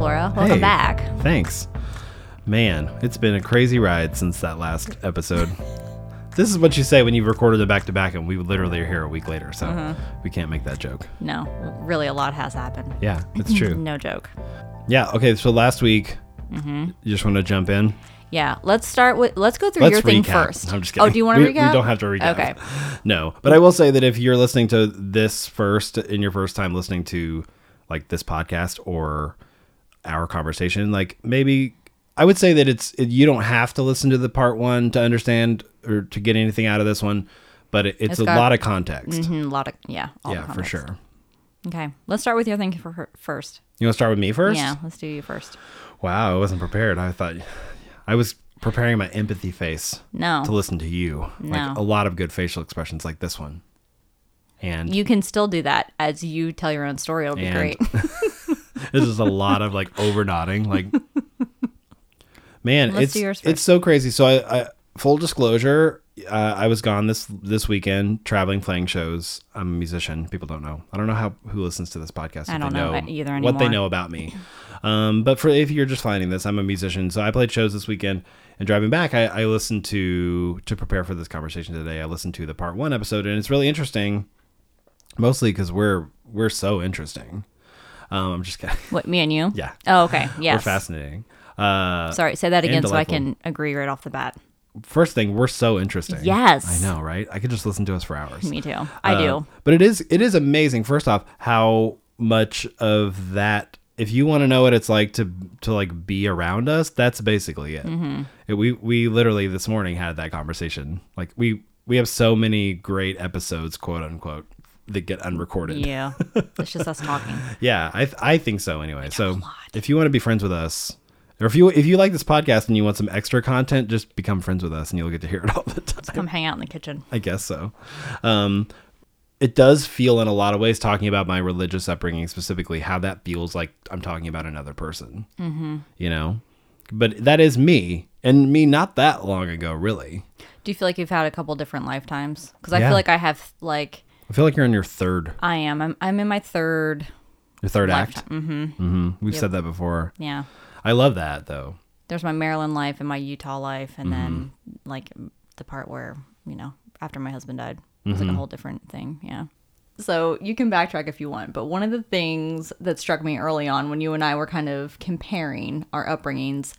Flora. Welcome Hey. back. Thanks. Man, it's been a crazy ride since that last episode. this is what you say when you've recorded it back to back and we literally are here a week later, so Uh-huh. we can't make that joke. No, really, a lot has happened. Yeah, it's true. No joke. yeah, okay, so last week, Mm-hmm. you just want to jump in? Yeah, let's start with. Let's go through Let's your thing first. I'm just kidding. Oh, do you want to We- recap? We don't have to recap. Okay. No, but I will say that if you're listening to this first in your first time listening to like this podcast or our conversation, like maybe I would say that it's you don't have to listen to the part one to understand or to get anything out of this one, but it, it's, It's a got- lot of context. Mhm, a lot of yeah. all Yeah, for sure. Okay, let's start with your thing for first. You want to start with me first? Yeah, let's do you first. Wow, I wasn't prepared. I thought I was preparing my empathy face No, to listen to you. No. Like a lot of good facial expressions like this one. And you can still do that as you tell your own story. It'll be great. This is a lot of like over nodding. Like, man, Let's it's it's so crazy. So I, I full disclosure, uh, I was gone this this weekend traveling, playing shows. I'm a musician. People don't know. I don't know how who listens to this podcast. I don't they know know it either What they know about me. Um, but for if you're just finding this, I'm a musician. So I played shows this weekend. And driving back, I, I listened to to prepare for this conversation today. I listened to the part one episode, and it's really interesting. Mostly because we're we're so interesting. Um, I'm just kidding. what me and you? Yeah. Oh, okay. Yes. We're fascinating. Uh, Sorry, say that again so I can agree right off the bat. first thing, we're so interesting. Yes. I know, right? I could just listen to us for hours. Me too. I Uh, do. But it is it is amazing. First off, how much of that if you want to know what it's like to to like be around us, that's basically it. Mm-hmm. It- we we literally this morning had that conversation. Like we we have so many great episodes, quote unquote, that get unrecorded. Yeah. it's just us talking. Yeah, I th- I think so anyway. So if you want to be friends with us, or if you if you like this podcast and you want some extra content, just become friends with us and you'll get to hear it all the time. Come hang out in the kitchen. I guess so. Um, it does feel in a lot of ways talking about my religious upbringing specifically how that feels like I'm talking about another person. Mm-hmm. You know, but that is me and me not that long ago, really. Do you feel like you've had a couple different lifetimes? Because I Yeah. feel like I have like I feel like you're in your third I am. I'm I'm in my third. your third act. Mm-hmm. Mm-hmm. We've said that before. Yeah. I love that though. There's my Maryland life and my Utah life, and then Mm-hmm. like the part where you know after my husband died, it was Mm-hmm. like a whole different thing. Yeah. So you can backtrack if you want, but one of the things that struck me early on when you and I were kind of comparing our upbringings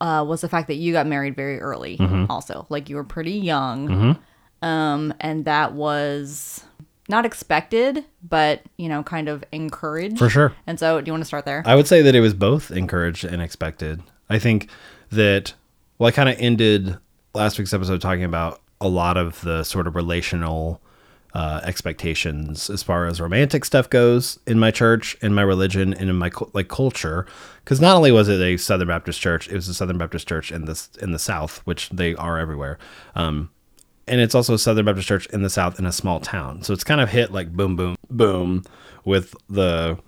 uh, was the fact that you got married very early. Mm-hmm. Also, like you were pretty young, um, and that was not expected, but you know, kind of encouraged For sure. And so, do you want to start there? I would say that it was both encouraged and expected. I think that, well, I kind of ended last week's episode talking about a lot of the sort of relational uh, expectations as far as romantic stuff goes in my church, in my religion, and in my like culture. Because not only was it a Southern Baptist church, it was a Southern Baptist church in this in the South, which they are everywhere. Um, and it's also a Southern Baptist church in the South in a small town. So it's kind of hit like boom, boom, boom with the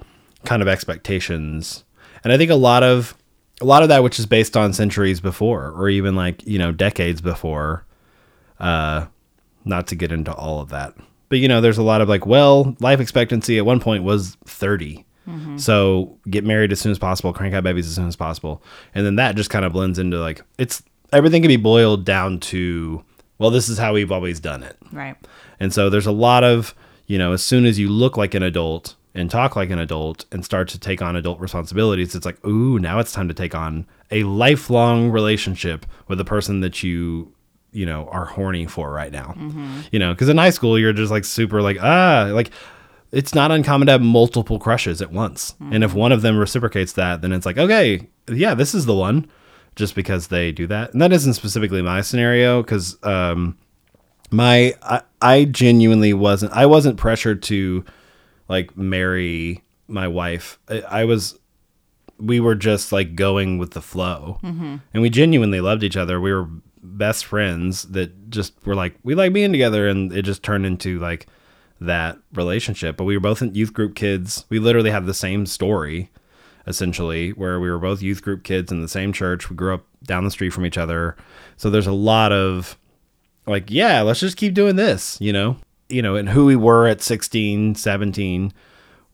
kind of expectations. And I think a lot of a lot of that, which is based on centuries before, or even like you know decades before. Uh, not to get into all of that, but you know, there's a lot of like, well, life expectancy at one point was 30. So get married as soon as possible, crank out babies as soon as possible. And then that just kind of blends into like, it's everything can be boiled down to, well, this is how we've always done it. right. And so there's a lot of, you know, as soon as you look like an adult and talk like an adult and start to take on adult responsibilities, it's like, ooh, now it's time to take on a lifelong relationship with the person that you, you know, are horny for right now. You know, because in high school, you're just like super like, ah, like, it's not uncommon to have multiple crushes at once. And if one of them reciprocates that, then it's like, okay, yeah, this is the one just because they do that. And that isn't specifically my scenario because, um, my I, I genuinely wasn't I wasn't pressured to like marry my wife. I, I was we were just like going with the flow. And we genuinely loved each other. We were best friends that just were like we like being together and it just turned into like that relationship. But we were both in youth group kids. We literally have the same story essentially where we were both youth group kids in the same church. We grew up down the street from each other. So there's a lot of like, yeah, let's just keep doing this, you know? You know, and who we were at 16, 17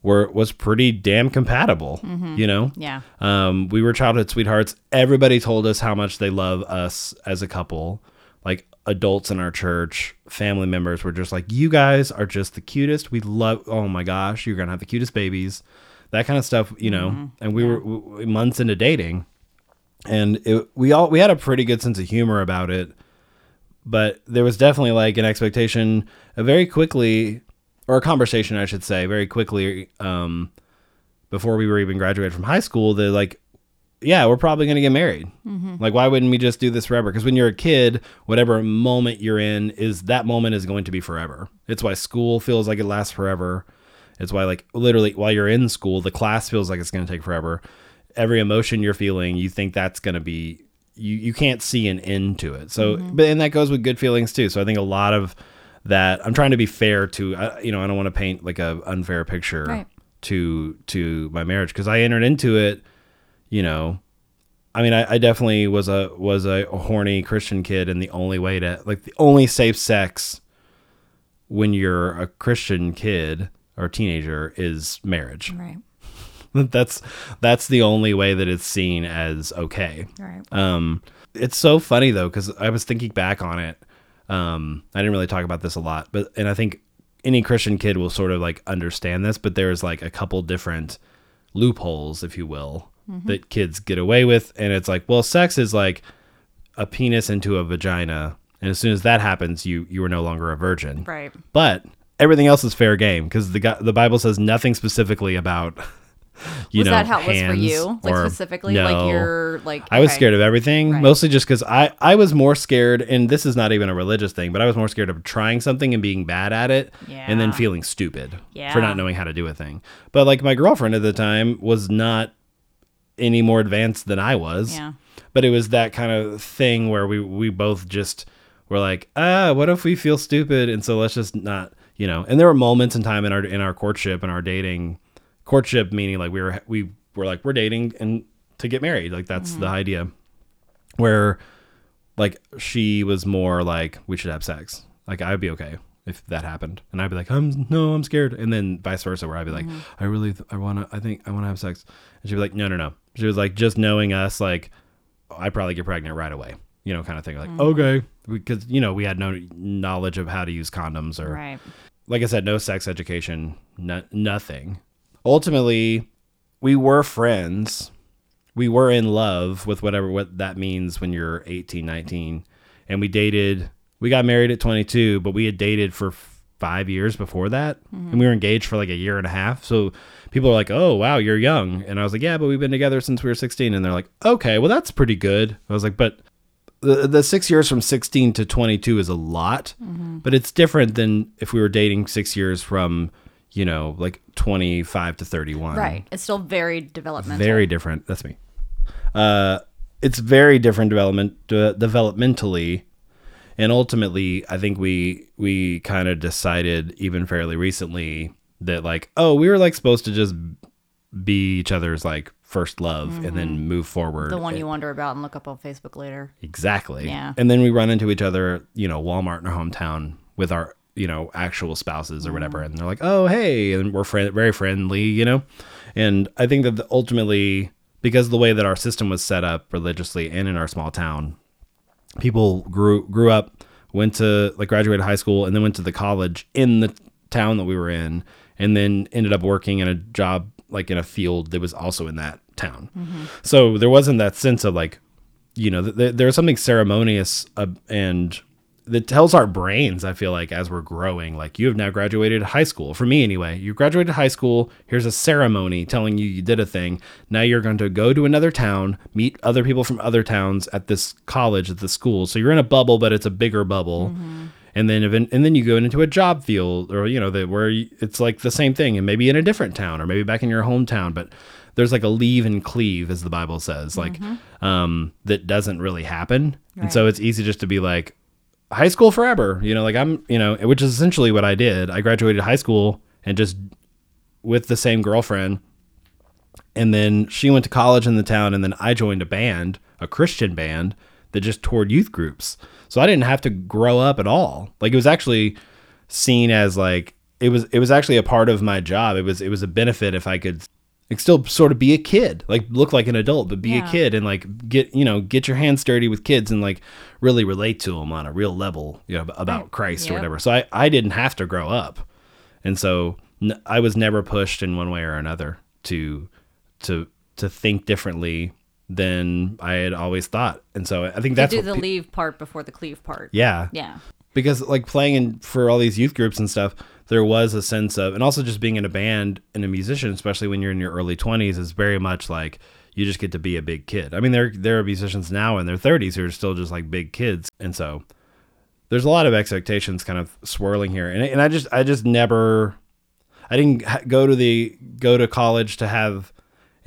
were was pretty damn compatible. You know, Yeah. um, we were childhood sweethearts. Everybody told us how much they love us as a couple. Like adults in our church, family members were just like, "You guys are just the cutest. We love. Oh my gosh, you're gonna have the cutest babies." That kind of stuff, you know. And we were w- w- months into dating, and it, we all we had a pretty good sense of humor about it. But there was definitely like an expectation, very quickly, or a conversation, I should say, very quickly. Um, before we were even graduated from high school that like yeah we're probably going to get married like why wouldn't we just do this forever because when you're a kid whatever moment you're in is that moment is going to be forever it's why school feels like it lasts forever it's why like literally while you're in school the class feels like it's going to take forever every emotion you're feeling you think that's going to be you you can't see an end to it so but and that goes with good feelings too so i think a lot of that i'm trying to be fair to uh, you know i don't want to paint like a unfair picture Right. to to my marriage because I entered into it, you know. I mean, I, I definitely was a was a horny Christian kid, and the only way to like the only safe sex when you're a Christian kid or teenager is marriage. Right. that's that's the only way that it's seen as okay. Right. Um, it's so funny though because I was thinking back on it. Um, I didn't really talk about this a lot, but and I think any Christian kid will sort of like understand this. But there's like a couple different loopholes, if you will, that kids get away with, and it's like, well, sex is like a penis into a vagina, and as soon as that happens, you you are no longer a virgin. Right. But everything else is fair game because the the Bible says nothing specifically about. You was know, that how it was for you? Like specifically, No. like you're like I was okay. scared of everything, Right. mostly just because I, I was more scared, and this is not even a religious thing, but I was more scared of trying something and being bad at it and then feeling stupid for not knowing how to do a thing. But like my girlfriend at the time was not any more advanced than I was. Yeah. But it was that kind of thing where we, we both just were like, ah, what if we feel stupid? And so let's just not, you know, and there were moments in time in our, in our courtship and our dating courtship, meaning like we were, we were like, we're dating and to get married. Like that's the mm-hmm. idea where like she was more like we should have sex. Like I'd be okay if that happened, and I'd be like, I'm no, I'm scared, and then vice versa, where I'd be like, mm-hmm. I really, I want to, I think I want to have sex, and she'd be like, no, no, no. She was like, just knowing us, like I'd probably get pregnant right away, you know, kind of thing. Like mm-hmm. okay, because you know we had no knowledge of how to use condoms or Right. Like I said, no sex education, no, nothing. Ultimately, we were friends. We were in love with whatever what that means when you're 18, 19. And we dated, we got married at 22, but we had dated for f- five years before that. Mm-hmm. And we were engaged for like a year and a half. So people are like, oh, wow, you're young. And I was like, yeah, but we've been together since we were 16. And they're like, okay, well, that's pretty good. I was like, but the, the six years from 16 to 22 is a lot, but it's different than if we were dating six years from, you know, like 25 to 31. Right. It's still very developmental. Very different. That's me. Uh, it's very different development de- developmentally, and ultimately, I think we we kind of decided even fairly recently that like, oh, we were like supposed to just be each other's like first love and then mm-hmm. move forward. the one you wonder about and look up on Facebook later. Exactly. Yeah. And then we run into each other, you know, Walmart in our hometown with our, you know, actual spouses or whatever. Mm-hmm. And they're like, oh, hey. And we're friend- very friendly, you know? And I think that the, ultimately, because of the way that our system was set up religiously and in our small town, people grew grew up, went to like graduated high school, and then went to the college in the town that we were in, and then ended up working in a job like in a field that was also in that town. So there wasn't that sense of like, you know, th- th- there's something ceremonious uh, and that tells our brains, I feel like, as we're growing, like you have now graduated high school. For me, anyway, you graduated high school. Here's a ceremony telling you you did a thing. Now you're going to go to another town, meet other people from other towns at this college, at the school. So you're in a bubble, but it's a bigger bubble. And then, even, and then you go into a job field, or you know, that where you, it's like the same thing, and maybe in a different town, or maybe back in your hometown. But there's like a leave and cleave, as the Bible says, like um, that doesn't really happen. And so it's easy just to be like, high school forever. You know, like I'm, you know, which is essentially what I did. I graduated high school and just with the same girlfriend. And then she went to college in the town, and then I joined a band, a Christian band that just toured youth groups. So I didn't have to grow up at all. Like it was actually seen as like it was it was actually a part of my job. It was it was a benefit if I could like still sort of be a kid, like look like an adult, but be Yeah. a kid and like get you know get your hands dirty with kids and like really relate to them on a real level, you know, about Right. Christ or whatever. So I I didn't have to grow up, and so n- I was never pushed in one way or another to to to think differently than I had always thought. And so I think that's do the pe- leave part before the cleave part. yeah Yeah. because like playing in for all these youth groups and stuff there was a sense of and also just being in a band and a musician especially when you're in your early 20s is very much like you just get to be a big kid i mean there there are musicians now in their 30s who are still just like big kids and so there's a lot of expectations kind of swirling here and, and i just i just never i didn't go to the go to college to have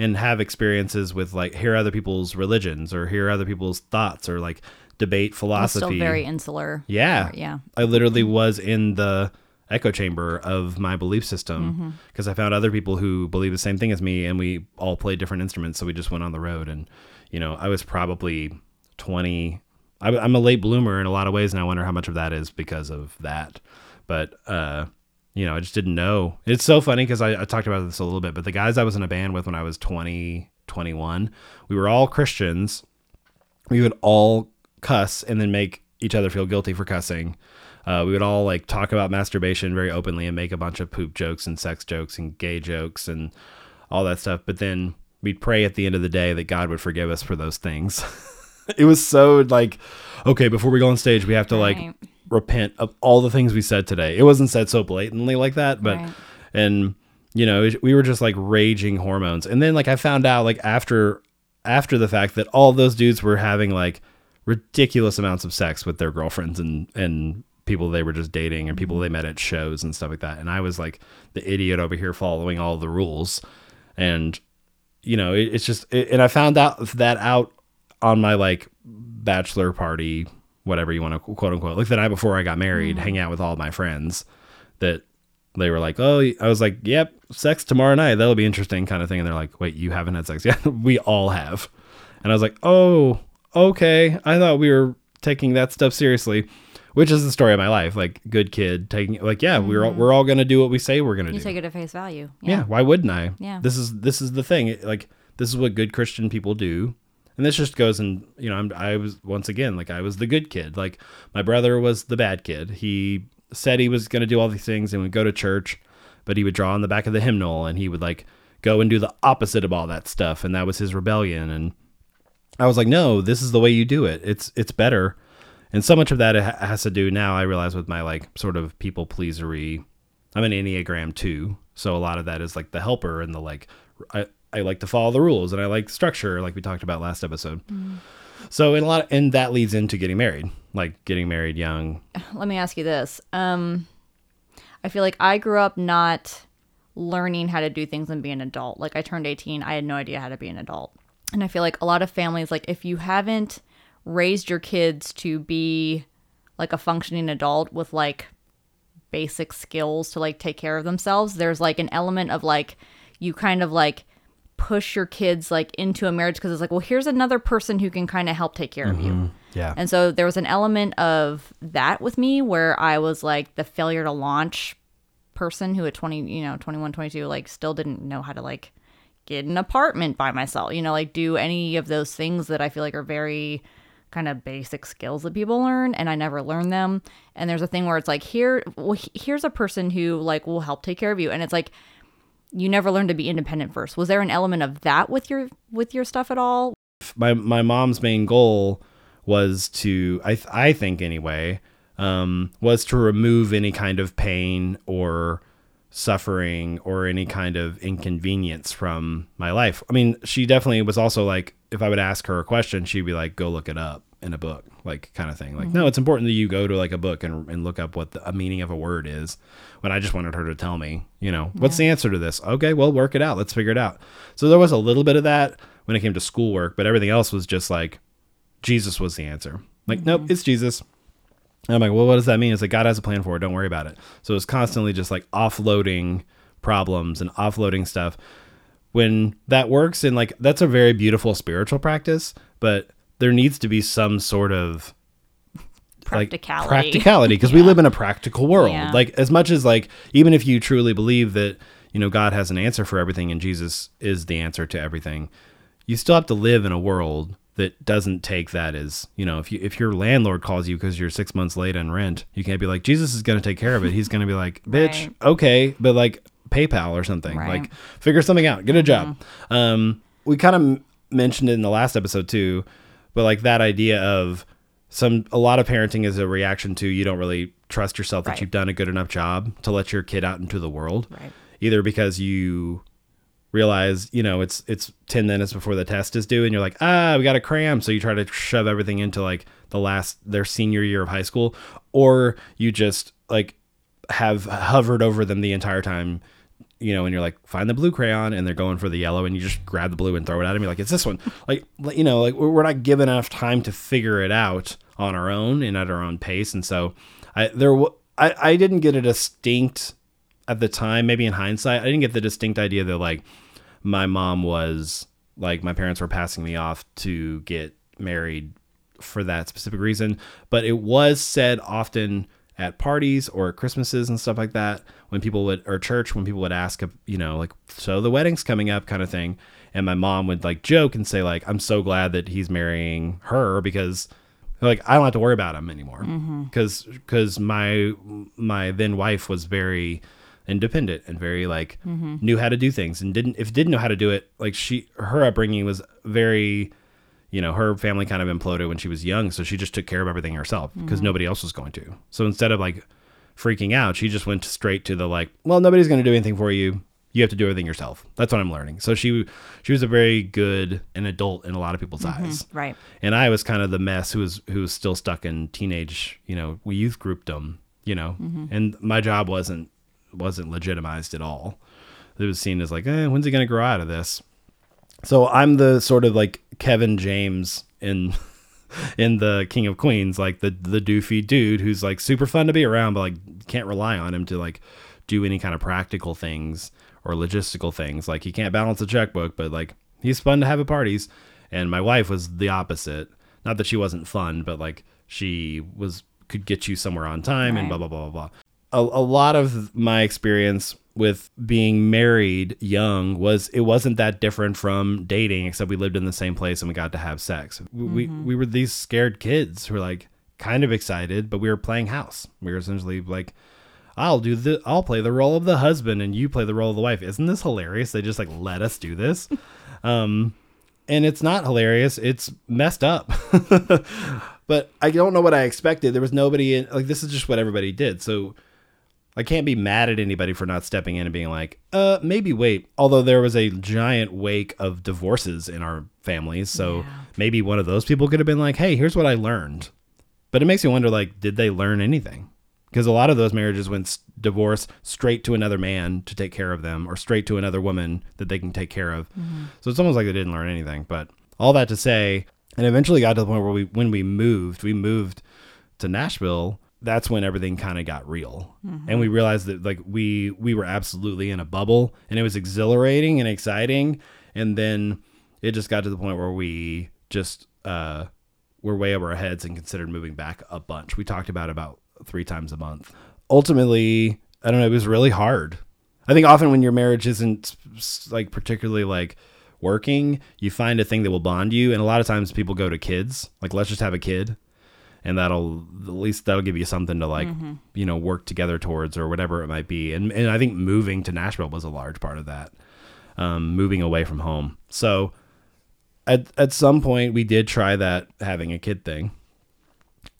and have experiences with like hear other people's religions or hear other people's thoughts or like debate It's philosophy still very insular. yeah. Or- yeah. I literally was in the echo chamber of my belief Mm-hmm. system because I found other people who believe the same thing as me and we all played different instruments. So we just went on the road. And, you know, I was probably 20. I, I'm a late bloomer in a lot of ways. And I wonder how much of that is because of that. But, uh, you know, I just didn't know. It's so funny because I, I talked about this a little bit, but the guys I was in a band with when I was 20, 21, we were all Christians we would all cuss and then make each other feel guilty for cussing. Uh, we would all like talk about masturbation very openly and make a bunch of poop jokes and sex jokes and gay jokes and all that stuff. But then we'd pray at the end of the day that God would forgive us for those things. it was so like, okay, before we go on stage, we have to like Right. Repent of all the things we said today. It wasn't said so blatantly like that, but Right. and you know it- we were just like raging hormones and then like i found out like after after the fact that all those dudes were having like ridiculous amounts of sex with their girlfriends and and people they were just dating and people mm-hmm. they met at shows and stuff like that and i was like the idiot over here following all the rules and you know it, it's just it, and i found out that out on my like bachelor party whatever you want to quote unquote like the night before i got married mm. hang out with all my friends that they were like, "Oh," I was like, "Yep, sex tomorrow night. That'll be interesting," kind of thing. And they're like, "Wait, you haven't had sex yet? we all have." And I was like, "Oh, okay. I thought we were taking that stuff seriously." Which is the story of my life. Like, good kid taking like, yeah, we're all, mm-hmm. we're all gonna do what we say we're gonna do. You do. take it at face value. yeah. why wouldn't I? Yeah. This is this is the thing. Like, this is what good Christian people do. And this just goes and you know I'm I was once again like I was the good kid. Like my brother was the bad kid. He said he was going to do all these things and would go to church, but he would draw on the back of the hymnal and he would like go and do the opposite of all that stuff and that was his rebellion and I was like, "No, this is the way you do it. It's it's better." And so much of that ha- has to do now I realize with my like sort of people pleasery. I'm an Enneagram 2, so a lot of that is like the helper and the like I I like to follow the rules and I like structure like we talked about last episode. So in a lot and that leads into getting married, like getting married young. let me ask you this. Um, I feel like I grew up not learning how to do things and be an adult. Like I turned 18, I had no idea how to be an adult. And I feel like a lot of families, like if you haven't raised your kids to be like a functioning adult with like basic skills to like take care of themselves, there's like an element of like you kind of like push your kids like into a marriage because it's like, well, here's another person who can kind of help take care of you. Mm-hmm. Yeah. And so there was an element of that with me where I was like the failure to launch person who at 20, you know, 21, 22, like still didn't know how to like get an apartment by myself, you know, like do any of those things that I feel like are very kind of basic skills that people learn and I never learned them. And there's a thing where it's like here well, here's a person who like will help take care of you and it's like you never learned to be independent first. Was there an element of that with your with your stuff at all? my my mom's main goal was to I th- I think anyway um, was to remove any kind of pain or suffering or any kind of inconvenience from my life. I mean, she definitely was also like if I would ask her a question, she'd be like, "Go look it up in a book," like kind of thing. Like, mm-hmm. no, it's important that you go to like a book and and look up what the a meaning of a word is. When I just wanted her to tell me, you know, what's the answer to this? Okay, well, work it out. Let's figure it out. So there was a little bit of that when it came to schoolwork, but everything else was just like Jesus was the answer. Like, nope, mm-hmm. it's Jesus. And I'm like, well, what does that mean? It's like God has a plan for it. Don't worry about it. So it's constantly just like offloading problems and offloading stuff. When that works, and like that's a very beautiful spiritual practice, but there needs to be some sort of Practicality. like practicality because we live in a practical world. Yeah. Like as much as like even if you truly believe that you know God has an answer for everything and Jesus is the answer to everything, you still have to live in a world that doesn't take that as you know if you if your landlord calls you because you're six months late on rent you can't be like jesus is going to take care of it he's going to be like bitch Right. okay but like paypal or something Right. Mm-hmm. like figure something out get a job um we kind of m- mentioned it in the last episode too but like that idea of some a lot of parenting is a reaction to you don't really trust yourself that Right. you've done a good enough job to let your kid out into the world Right. either because you realize you know it's it's 10 minutes before the test is due and you're like ah we got to cram so you try to shove everything into like the last their senior year of high school or you just like have hovered over them the entire time you know and you're like find the blue crayon and they're going for the yellow and you just grab the blue and throw it at them you're like it's this one. Like you know like we're not given enough time to figure it out on our own and at our own pace. And so i there i i didn't get a distinct at the time, maybe in hindsight, I didn't get the distinct idea that like my mom was like my parents were passing me off to get married for that specific reason. But it was said often at parties or at Christmases and stuff like that when people would or church when people would ask, you know, like so the wedding's coming up kind of thing, and my mom would like joke and say like I'm so glad that he's marrying her because like I don't have to worry about him anymore. Mm-hmm. Because because my my then wife was very independent and very like mm-hmm. knew how to do things and didn't if didn't know how to do it like she her upbringing was very you know her family kind of imploded when she was young so she just took care of everything herself because mm-hmm. nobody else was going to. So instead of like freaking out. She just went straight to the like well nobody's going to do anything for you. You have to do everything yourself. That's what i'm learning. So she she was a very good an adult in a lot of people's eyes. Right. and I was kind of the mess who was who was still stuck in teenage, you know, we youth groupdom, you know, and my job wasn't wasn't legitimized at all. It was seen as like, eh, when's he gonna grow out of this? So I'm the sort of like Kevin James in in the King of Queens, like the the doofy dude who's like super fun to be around, but like can't rely on him to like do any kind of practical things or logistical things. Like he can't balance a checkbook, but like he's fun to have at parties. And my wife was the opposite. Not that she wasn't fun, but like she was could get you somewhere on time and blah blah blah blah blah. A, a lot of my experience with being married young was it wasn't that different from dating except we lived in the same place and we got to have sex. We, we, we were these scared kids who were like kind of excited but we were playing house. We were essentially like i'll do the i'll play the role of the husband and you play the role of the wife. Isn't this hilarious? They just like let us do this. Um and it's not hilarious. It's messed up. But i don't know what i expected. There was nobody in like this is just what everybody did. So I can't be mad at anybody for not stepping in and being like, uh, maybe wait. Although there was a giant wake of divorces in our families, so Yeah. maybe one of those people could have been like, hey, here's what I learned. But it makes me wonder, like, did they learn anything? Because a lot of those marriages went s- divorce straight to another man to take care of them, or straight to another woman that they can take care of. So it's almost like they didn't learn anything. But all that to say, and eventually got to the point where we, when we moved, we moved to Nashville, that's when everything kind of got real. And we realized that like we we were absolutely in a bubble and it was exhilarating and exciting and then it just got to the point where we just uh were way over our heads and considered moving back a bunch. We talked about about 3 times a month. Ultimately, I don't know, it was really hard. I think often when your marriage isn't like particularly like working, you find a thing that will bond you and a lot of times people go to kids, like let's just have a kid and that'll at least that'll give you something to like you know work together towards or whatever it might be. And and i think moving to nashville was a large part of that um, moving away from home. So at, at some point we did try that having a kid thing.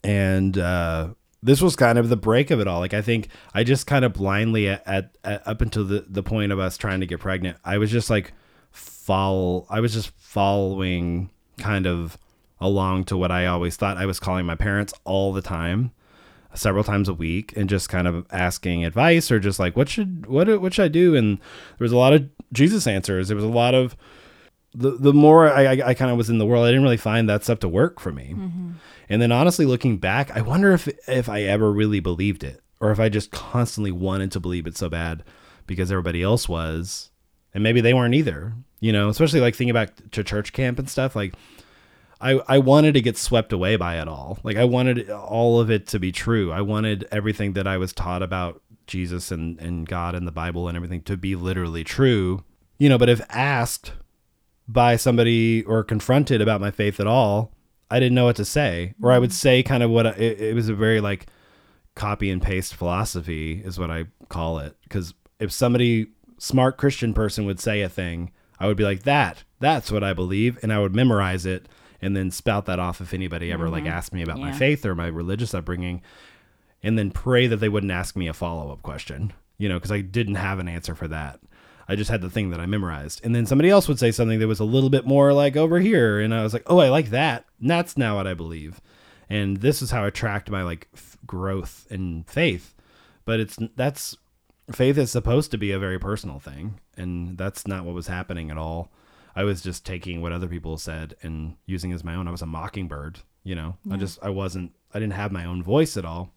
And uh, this was kind of the break of it all. Like i think i just kind of blindly at, at, at up until the, the point of us trying to get pregnant i was just like follow i was just following kind of along to what I always thought I was calling my parents all the time, several times a week, and just kind of asking advice or just like what should what what should I do? And there was a lot of Jesus answers. There was a lot of the the more I, I, I kind of was in the world, I didn't really find that stuff to work for me. Mm-hmm. And then honestly, looking back, I wonder if if I ever really believed it, or if I just constantly wanted to believe it so bad because everybody else was, and maybe they weren't either. You know, especially like thinking back to church camp and stuff. Like I, I wanted to get swept away by it all. Like I wanted all of it to be true. I wanted everything that I was taught about Jesus and, and God and the Bible and everything to be literally true. You know, but if asked by somebody or confronted about my faith at all, I didn't know what to say. Or I would mm-hmm. say kind of what I, it, it was a very like copy and paste philosophy is what I call it. Because if somebody smart Christian person would say a thing, I would be like that. That's what I believe, and I would memorize it and then spout that off if anybody ever like mm-hmm. asked me about my faith or my religious upbringing, and then pray that they wouldn't ask me a follow up question. You know, because I didn't have an answer for that. I just had the thing that I memorized. And then somebody else would say something that was a little bit more like over here. And I was like, oh, I like that. And that's now what I believe. And this is how I tracked my like f- growth and faith. But it's that's faith is supposed to be a very personal thing. And that's not what was happening at all. I was just taking what other people said and using as my own. I was a mockingbird, you know. I just I wasn't I didn't have my own voice at all.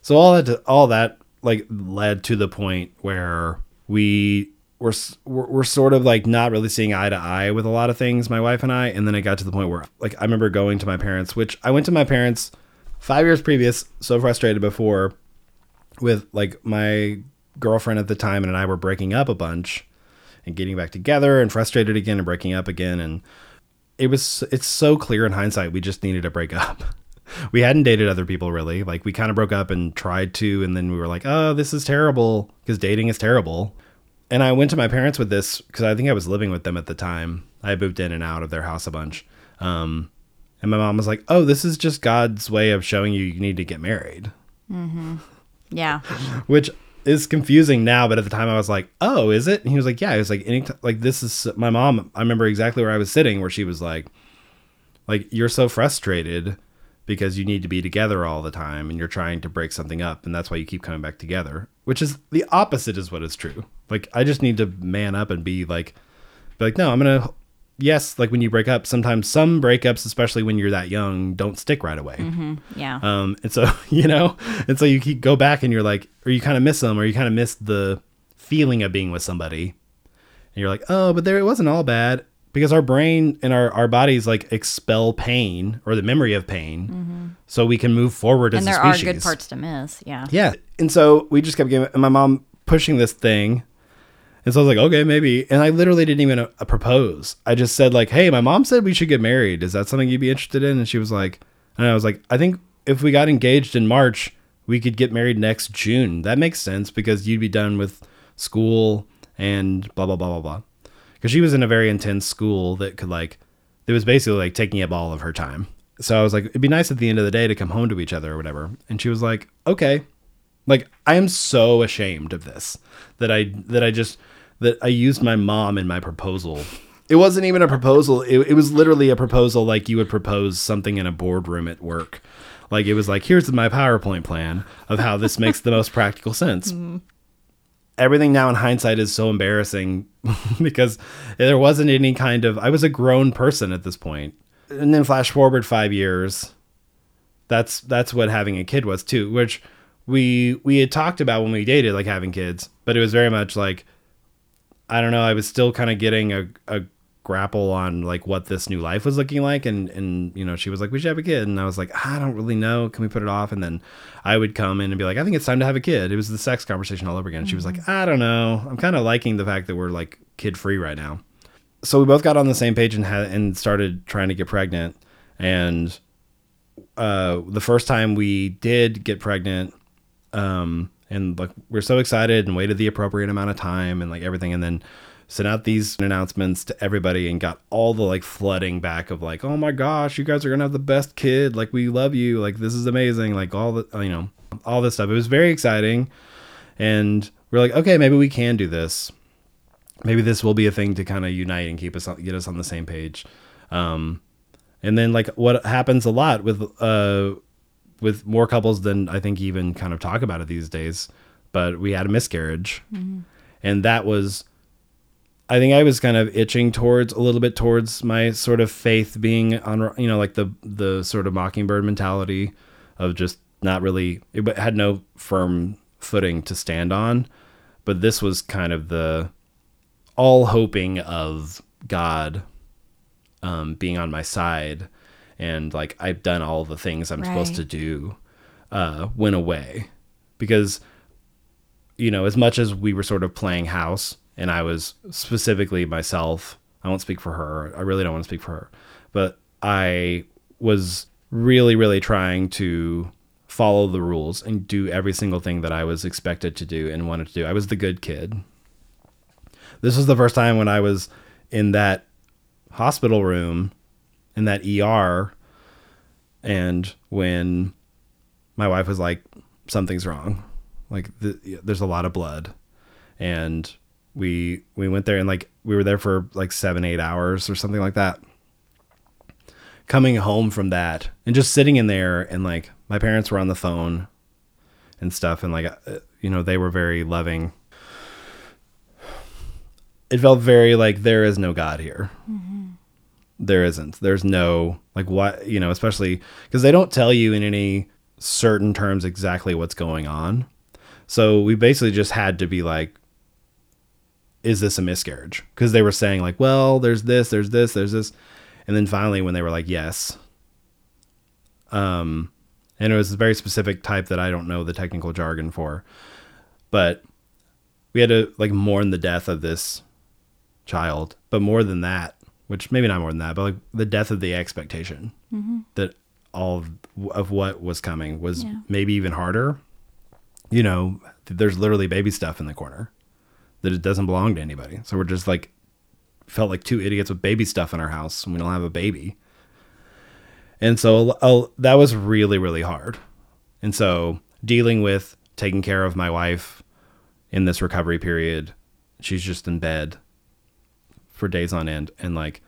So all that all that like led to the point where we were we're, sort of like not really seeing eye to eye with a lot of things, my wife and I. And then it got to the point where like I remember going to my parents, which I went to my parents five years previous, so frustrated before with like my girlfriend at the time and I were breaking up a bunch and getting back together and frustrated again and breaking up again and it was it's so clear in hindsight we just needed to break up. We hadn't dated other people really. Like we kind of broke up and tried to and then we were like, "Oh, this is terrible because dating is terrible." And I went to my parents with this because I think I was living with them at the time. I moved in and out of their house a bunch. Um, and my mom was like, "Oh, this is just God's way of showing you you need to get married." Yeah. which is confusing now but at the time i was like oh is it? And he was like yeah. He was like any like this is my mom i remember exactly where i was sitting where she was like like you're so frustrated because you need to be together all the time and you're trying to break something up and that's why you keep coming back together which is the opposite is what is true. Like i just need to man up and be like be like no i'm gonna yes like when you break up sometimes some breakups especially when you're that young don't stick right away Yeah. um, and so you know, and so you keep go back and you're like, or you kind of miss them, or you kind of miss the feeling of being with somebody, and you're like, oh, but there it wasn't all bad because our brain and our our bodies like expel pain or the memory of pain, so we can move forward as Mm-hmm. and there are good parts to miss. Yeah. Yeah, and so we just kept getting, and my mom pushing this thing. And so I was like, okay, maybe. And I literally didn't even uh, propose. I just said like, hey, my mom said we should get married. Is that something you'd be interested in? And she was like, and I was like, I think if we got engaged in March, we could get married next June. That makes sense because you'd be done with school and blah blah blah blah blah. Because she was in a very intense school that could like, it was basically like taking up all of her time. So I was like, it'd be nice at the end of the day to come home to each other or whatever. And she was like, okay. Like I am so ashamed of this that I that I just that I used my mom in my proposal. It wasn't even a proposal. It, it was literally a proposal like you would propose something in a boardroom at work. Like it was like, here's my PowerPoint plan of how this makes the most practical sense. Mm-hmm. Everything now in hindsight is so embarrassing because there wasn't any kind of I was a grown person at this point. And then flash forward 5 years that's that's what having a kid was too which we we had talked about when we dated like having kids but it was very much like i don't know i was still kind of getting a, a grapple on like what this new life was looking like and and you know she was like we should have a kid and i was like i don't really know can we put it off? And then i would come in and be like i think it's time to have a kid. It was the sex conversation all over again she was like i don't know i'm kind of liking the fact that we're like kid free right now. So we both got on the same page and had and started trying to get pregnant and uh, the first time we did get pregnant, um, and like we're so excited and waited the appropriate amount of time and like everything, and then sent out these announcements to everybody and got all the like flooding back of like, oh my gosh, you guys are gonna have the best kid, like we love you, like this is amazing, like all the you know all this stuff. It was very exciting, and we're like, okay, maybe we can do this. Maybe this will be a thing to kind of unite and keep us on, get us on the same page. Um, and then like what happens a lot with uh with more couples than I think even kind of talk about it these days. But we had a miscarriage, and that was, I think I was kind of itching towards a little bit towards my sort of faith being on, you know, like the the sort of mockingbird mentality of just not really it had no firm footing to stand on. But this was kind of the all hoping of God um, being on my side and like I've done all the things I'm supposed to do uh, went away. Because you know as much as we were sort of playing house and I was specifically myself I won't speak for her I really don't want to speak for her but I was really really trying to follow the rules and do every single thing that I was expected to do and wanted to do. I was the good kid. This was the first time when I was in that hospital room in that ER and when my wife was like something's wrong. Like the, there's a lot of blood. And we we went there and like we were there for like 7 8 hours or something like that. Coming home from that and just sitting in there and like my parents were on the phone and stuff and like uh, you know they were very loving. It felt very like there is no god here there isn't. There's no like what you know especially because they don't tell you in any certain terms exactly what's going on. So we basically just had to be like is this a miscarriage? Because they were saying like well there's this there's this there's this. And then finally when they were like yes um and it was a very specific type that i don't know the technical jargon for but we had to like mourn the death of this child. But more than that which maybe not more than that but like the death of the expectation that all of, of what was coming was Yeah. maybe even harder. You know there's literally baby stuff in the corner that it doesn't belong to anybody. So we're just like felt like two idiots with baby stuff in our house and we don't have a baby. And so uh, that was really really hard. And so dealing with taking care of my wife in this recovery period she's just in bed for days on end. And like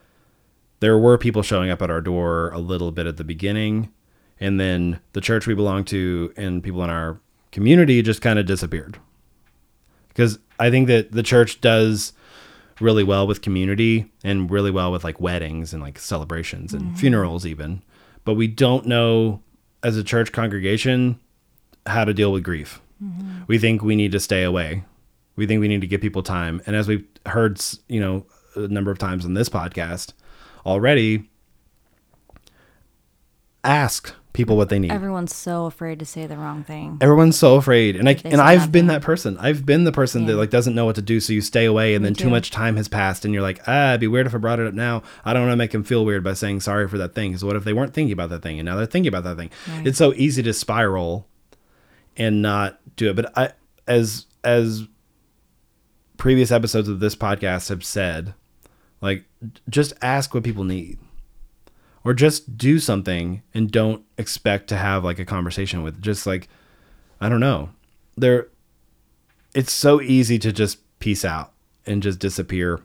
there were people showing up at our door a little bit at the beginning and then the church we belong to and people in our community just kind of disappeared. Because i think that the church does really well with community and really well with like weddings and like celebrations and mm-hmm. funerals even. But we don't know as a church congregation how to deal with grief. Mm-hmm. We think we need to stay away. We think we need to give people time. And as we've heard you know a number of times on this podcast already ask people what they need Everyone's so afraid to say the wrong thing. everyone's so afraid and I and I've been that person. I've been the person that like doesn't know what to do so you stay away and then too too. much time has passed and you're like, "Ah, it'd be weird if I brought it up now. I don't want to make them feel weird by saying sorry for that thing cuz what if they weren't thinking about that thing and now they're thinking about that thing?" Right. It's so easy to spiral and not do it. But I as as previous episodes of this podcast have said, like just ask what people need. Or just do something and don't expect to have like a conversation with just like i don't know. There it's so easy to just peace out and just disappear.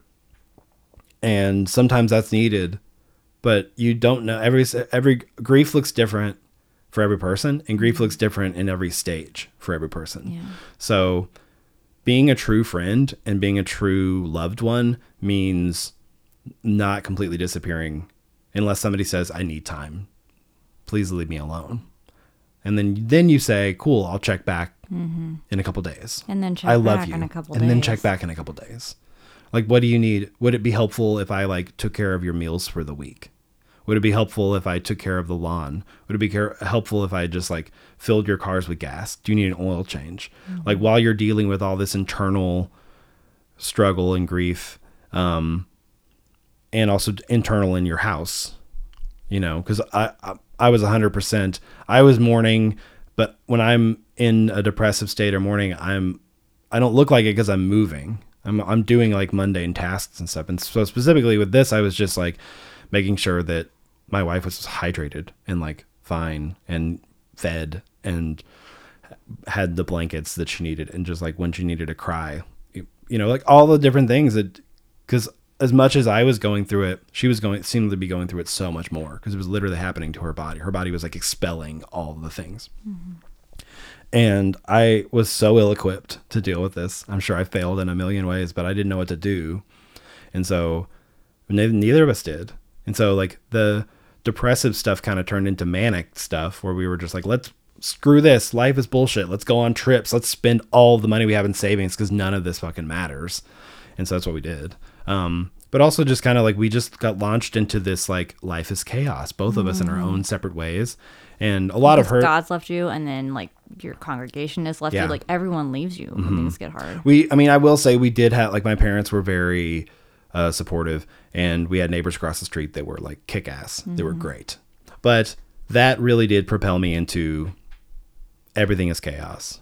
And sometimes that's needed but you don't know every every grief looks different for every person and grief looks mm-hmm. different in every stage for every person. Yeah. so being a true friend and being a true loved one means not completely disappearing unless somebody says I need time. Please leave me alone. And then then you say, "Cool, I'll check back in a couple days." And then check I love back you. in a couple and days. then check back in a couple days. Like what do you need? Would it be helpful if I like took care of your meals for the week? Would it be helpful if I took care of the lawn? Would it be care- helpful if I just like filled your cars with gas? Do you need an oil change? Mm-hmm. Like while you're dealing with all this internal struggle and grief, um, and also internal in your house, you know, because I, I I was hundred percent. I was mourning, but when I'm in a depressive state or mourning, I'm I don't look like it because I'm moving. I'm I'm doing like mundane tasks and stuff. And so specifically with this, I was just like making sure that my wife was hydrated and like fine and fed and had the blankets that she needed and just like when she needed to cry, you know, like all the different things that because as much as I was going through it, she was going seemed to be going through it so much more because it was literally happening to her body. Her body was like expelling all the things. And I was so ill equipped to deal with this. I'm sure I failed in a million ways, but I didn't know what to do. And so neither of us did. And so like the depressive stuff kind of turned into manic stuff where we were just like, let's screw this. Life is bullshit. Let's go on trips. Let's spend all the money we have in savings because none of this fucking matters. And so that's what we did. Um, but also just kind of like we just got launched into this like life is chaos, both of us in our own separate ways. And a lot of Mm. Her God's left you, and then like your congregation has left Yeah. you. Like everyone leaves you when things get hard. we i mean i will say we did have like my parents were very uh, supportive and we had neighbors across the street that were like kick-ass they were great but that really did propel me into everything is chaos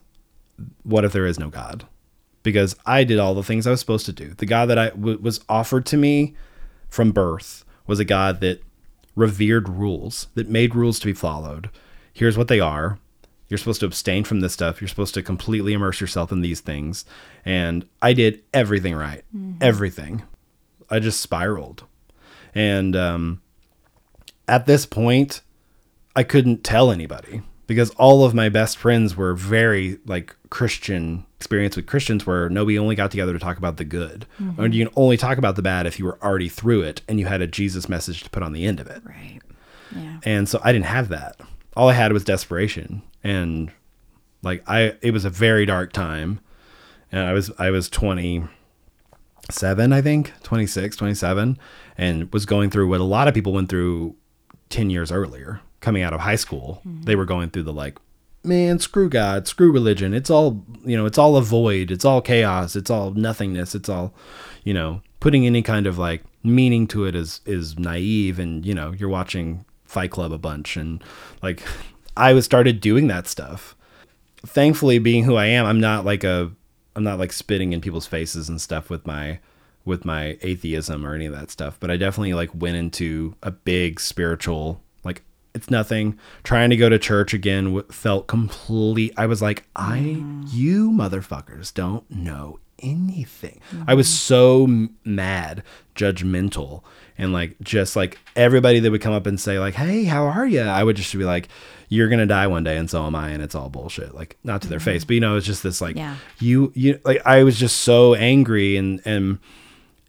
what if there is no god because i did all the things i was supposed to do the god that i w- was offered to me from birth was a god that revered rules that made rules to be followed here's what they are you're supposed to abstain from this stuff. You're supposed to completely immerse yourself in these things. And I did everything right. Everything. I just spiraled. And um, at this point, I couldn't tell anybody because all of my best friends were very like Christian experience with Christians where no, we only got together to talk about the good. Mm-hmm. And you can only talk about the bad if you were already through it and you had a Jesus message to put on the end of it. Right. Yeah. And so I didn't have that. All I had was desperation. And like I it was a very dark time. And I was I was 27, I think, 26, 27 and was going through what a lot of people went through 10 years earlier coming out of high school. Mm-hmm. They were going through the like man, screw God, screw religion. It's all, you know, it's all a void. It's all chaos. It's all nothingness. It's all, you know, putting any kind of like meaning to it is is naive and, you know, you're watching Fight Club a bunch and like I was started doing that stuff. Thankfully being who I am, I'm not like a I'm not like spitting in people's faces and stuff with my with my atheism or any of that stuff, but I definitely like went into a big spiritual it's nothing. Trying to go to church again felt complete. I was like, I you motherfuckers don't know anything. I was mm. so mad, judgmental, and like just like everybody that would come up and say like, "Hey, how are you?" I would just be like, "You're gonna die one day, and so am I," and it's all bullshit. Like not to their face, mm. but you know, it's just this like Yeah. you you like I was just so angry and and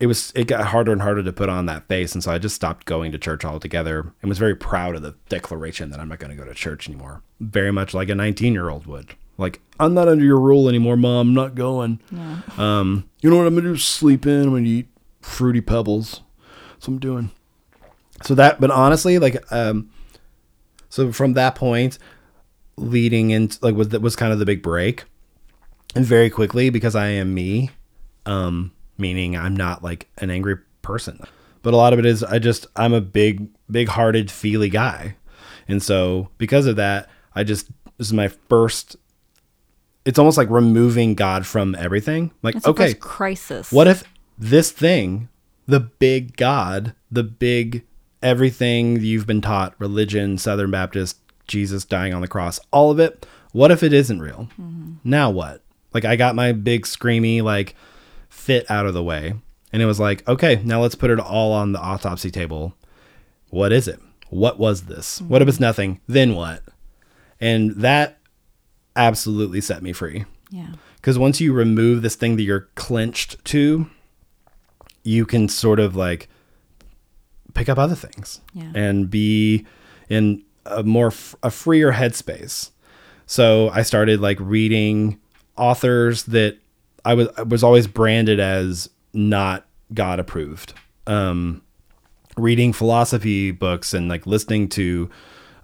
it was it got harder and harder to put on that face. And so i just stopped going to church altogether and was very proud of the declaration that i'm not going to go to church anymore. Very much like a 19 year old would. Like i'm not under your rule anymore mom i'm not going. Yeah. um you know what i'm gonna do? Sleep in i'm gonna eat fruity pebbles. That's what i'm doing. So that but honestly like um so from that point leading into like was that was kind of the big break. And very quickly because i am me um meaning i'm not like an angry person but a lot of it is i just i'm a big big hearted feely guy and so because of that i just this is my first it's almost like removing god from everything like It's okay crisis. what if this thing, the big God, the big everything you've been taught, religion, Southern Baptist, Jesus dying on the cross, all of it, what if it isn't real? Mm-hmm. Now what? Like I got my big screamy like fit out of the way. And it was like, okay, now let's put it all on the autopsy table. What is it? What was this? What if it's mm-hmm. nothing? Then what? And that absolutely set me free. Yeah. Because once you remove this thing that you're clenched to, you can sort of like pick up other things Yeah. and be in a more f- a freer headspace. So I started like reading authors that I was I was always branded as not God approved. Um, reading philosophy books and like listening to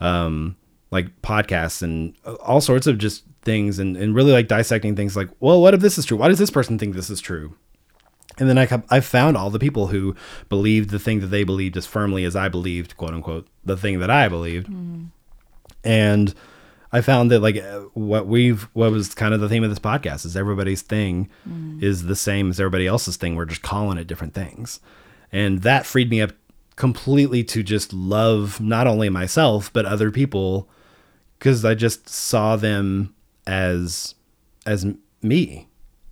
um, like podcasts and all sorts of just things and, and really like dissecting things like, well, what if this is true? Why does this person think this is true? And then I I found all the people who believed the thing that they believed as firmly as I believed, quote unquote, the thing that I believed. And I found that like what we've what was kind of the theme of this podcast is everybody's thing mm. is the same as everybody else's thing. We're just calling it different things. And that freed me up completely to just love not only myself but other people because I just saw them as as me.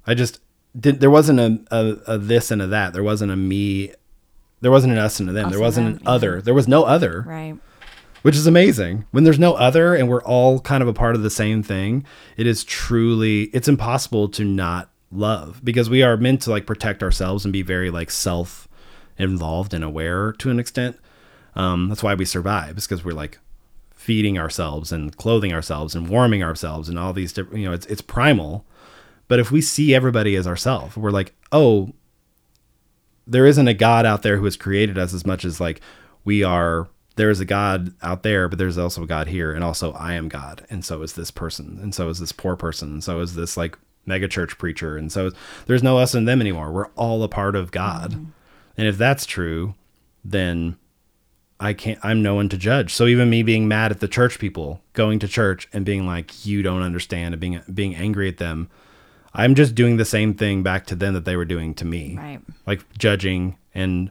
I just did. There wasn't a, a, a this and a that. There wasn't a me. There wasn't an us and a them. Us there wasn't them, an yeah. other. There was no other Right. Which is amazing. When there's no other and we're all kind of a part of the same thing, it is truly it's impossible to not love because we are meant to like protect ourselves and be very like self involved and aware to an extent. Um, that's why we survive, is because we're like feeding ourselves and clothing ourselves and warming ourselves and all these different you know, it's it's primal. But if we see everybody as ourselves, we're like, oh, there isn't a God out there who has created us as much as like we are. There is a God out there, but there's also a God here, and also I am God, and so is this person, and so is this poor person, and so is this like megachurch preacher, and so there's no us and them anymore. We're all a part of God, mm-hmm. and if that's true, then I can't I'm no one to judge. So even me being mad at the church people, going to church and being like you don't understand and being being angry at them, I'm just doing the same thing back to them that they were doing to me. Right. Like judging and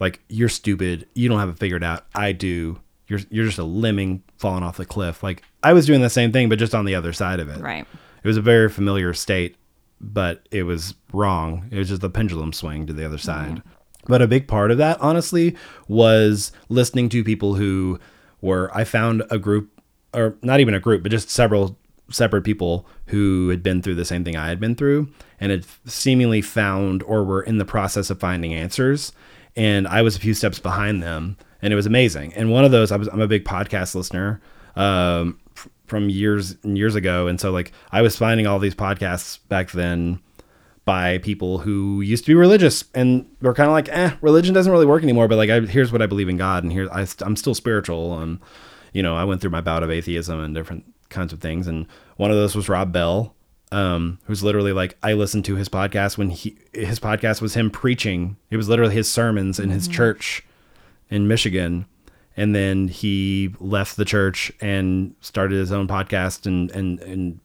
like you're stupid, you don't have it figured out. I do. You're you're just a lemming falling off the cliff. Like I was doing the same thing but just on the other side of it. Right. It was a very familiar state, but it was wrong. It was just the pendulum swing to the other side. Mm-hmm. But a big part of that, honestly, was listening to people who were, I found a group, or not even a group, but just several separate people who had been through the same thing I had been through and had seemingly found or were in the process of finding answers. And I was a few steps behind them, and it was amazing. And one of those, I was, I'm a big podcast listener. Um, from years and years ago and so like i was finding all these podcasts back then by people who used to be religious and were kind of like, eh, religion doesn't really work anymore. But like, I, here's what I believe in God, and here I, I'm still spiritual. And you know, I went through my bout of atheism and different kinds of things. And one of those was Rob Bell, um, who's literally like, I listened to his podcast when he his podcast was him preaching. It was literally his sermons in mm-hmm. his church in Michigan. And then he left the church and started his own podcast and and and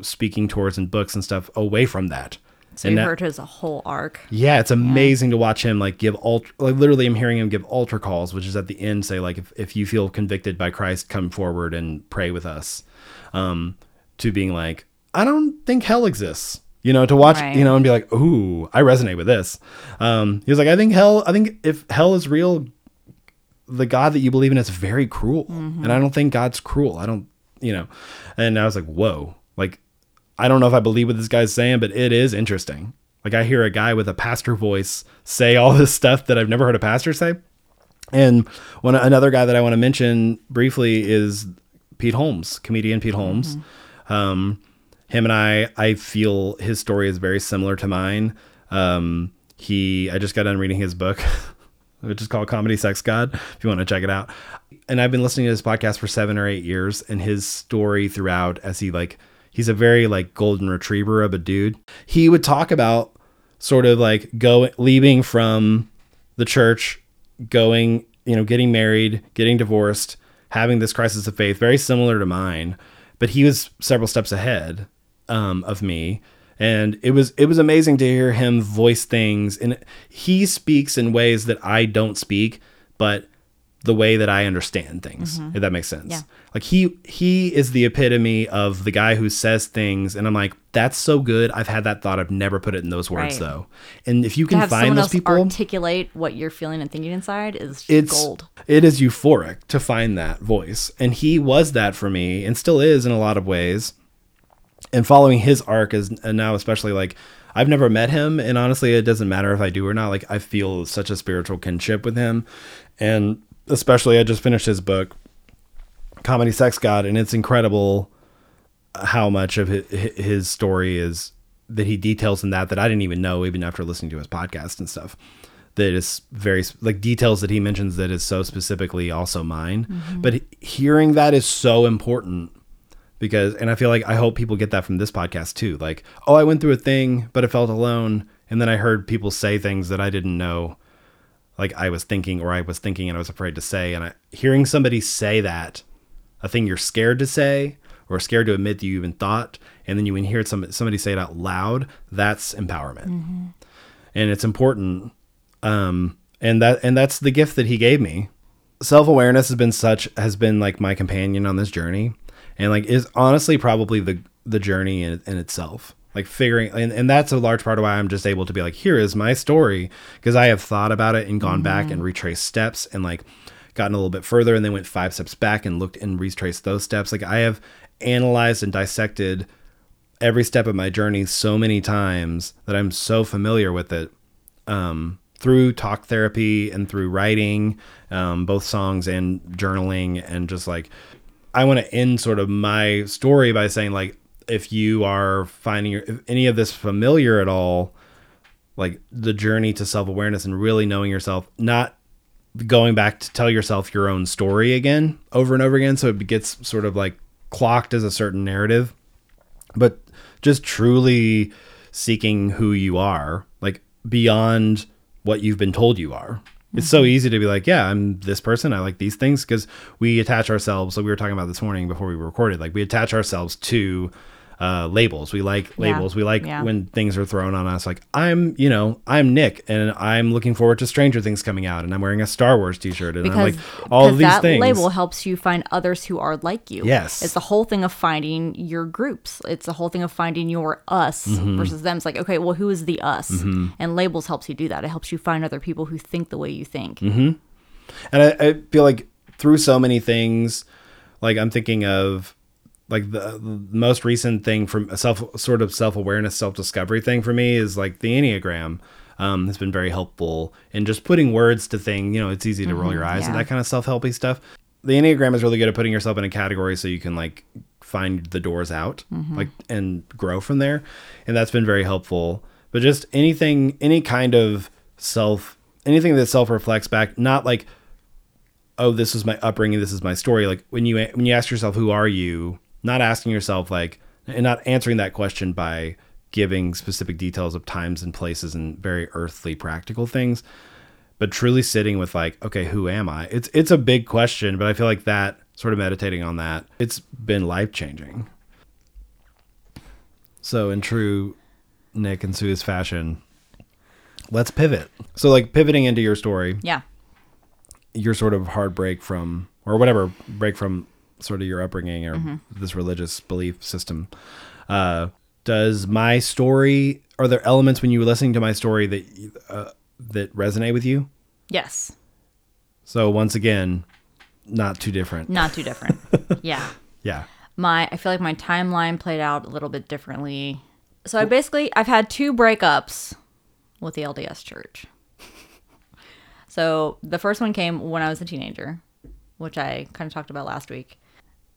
speaking tours and books and stuff away from that so and you heard his whole arc. Yeah, it's amazing yeah. to watch him like give alt like literally I'm hearing him give altar calls, which is at the end say like if, if you feel convicted by Christ, come forward and pray with us. Um, to being like, I don't think hell exists. You know, to watch, right. you know, and be like, ooh, I resonate with this. Um, he was like, I think hell, I think if hell is real, the God that you believe in is very cruel. Mm-hmm. And I don't think God's cruel. I don't, you know, and I was like, whoa, like I don't know if I believe what this guy's saying, but it is interesting. Like I hear a guy with a pastor voice say all this stuff that I've never heard a pastor say. And one another guy that I want to mention briefly is Pete Holmes, comedian Pete Holmes. Mm-hmm. Um, him and I, I feel his story is very similar to mine. Um, he, I just got done reading his book, which is called Comedy Sex God. If you want to check it out, and I've been listening to his podcast for seven or eight years, and his story throughout, as he like he's a very like golden retriever of a dude. He would talk about sort of like going leaving from the church, going, you know, getting married, getting divorced, having this crisis of faith, very similar to mine, but he was several steps ahead um, of me. And it was it was amazing to hear him voice things, and he speaks in ways that I don't speak, but the way that I understand things, mm-hmm. if that makes sense. Yeah. Like he he is the epitome of the guy who says things and I'm like, that's so good. I've had that thought. I've never put it in those words right. though. And if you can find those people articulate what you're feeling and thinking inside is it's gold. It is euphoric to find that voice. And he was that for me and still is in a lot of ways. And following his arc is and now especially like I've never met him, and honestly, it doesn't matter if I do or not. Like, I feel such a spiritual kinship with him, and especially I just finished his book, Comedy Sex God, and it's incredible how much of his story is that he details in that that I didn't even know even after listening to his podcast and stuff. That is very like details that he mentions that is so specifically also mine. Mm-hmm. But hearing that is so important because, and I feel like I hope people get that from this podcast too. Like, oh, I went through a thing, but I felt alone, and then I heard people say things that I didn't know like I was thinking or I was thinking and I was afraid to say. And I, hearing somebody say that, a thing you're scared to say or scared to admit that you even thought, and then you hear some, somebody say it out loud, that's empowerment. Mm-hmm. And it's important. Um, and that and that's the gift that he gave me. Self-awareness has been such has been like my companion on this journey and like is honestly probably the the journey in, in itself. Like figuring and, and that's a large part of why i'm just able to be like here is my story. Because i have thought about it and gone mm-hmm. back and retraced steps and like gotten a little bit further and then went five steps back and looked and retraced those steps. Like i have analyzed and dissected every step of my journey so many times that i'm so familiar with it um, through talk therapy and through writing um, both songs and journaling and just like i want to end sort of my story by saying like if you are finding any of this familiar at all, like the journey to self-awareness and really knowing yourself not going back to tell yourself your own story again over and over again so it gets sort of like clocked as a certain narrative but just truly seeking who you are like beyond what you've been told you are it's so mm-hmm. easy to be like yeah i'm this person i like these things because we attach ourselves like we were talking about this morning before we recorded like we attach ourselves to uh, labels. We like labels. We like Yeah. when things are thrown on us. Like I'm, you know, I'm Nick, and I'm looking forward to Stranger Things coming out, and I'm wearing a Star Wars T-shirt, and I'm like all of these that things. label helps you find others who are like you. Yes. it's the whole thing of finding your groups. It's the whole thing of finding your us Mm-hmm. versus them. It's like okay, well, who is the us? And labels helps you do that. It helps you find other people who think the way you think. Mm-hmm. and I, I feel like through so many things, like I'm thinking of like the, the most recent thing from a self sort of self awareness, self discovery thing for me is like the Enneagram. Um, has been very helpful in just putting words to things. You know, it's easy to roll your eyes yeah. and that kind of self helpy stuff. The Enneagram is really good at putting yourself in a category so you can like find the doors out, like and grow from there, and that's been very helpful. But just anything, any kind of self, anything that self reflects back, not like oh this is my upbringing this is my story like when you when you ask yourself who are you not asking yourself like and not answering that question by giving specific details of times and places and very earthly practical things but truly sitting with like okay who am i? It's it's a big question but i feel like that sort of meditating on that it's been life changing so in true nick and sue's fashion let's pivot. So like pivoting into your story. Yeah. your sort of hard break from or whatever break from sort of your upbringing or this religious belief system uh does my story are there elements when you were listening to my story that uh, that resonate with you Yes. so once again not too different Not too different. yeah. yeah my I feel like my timeline played out a little bit differently. So I basically I've had two breakups with the LDS church. so the first one came when I was a teenager, which I kind of talked about last week.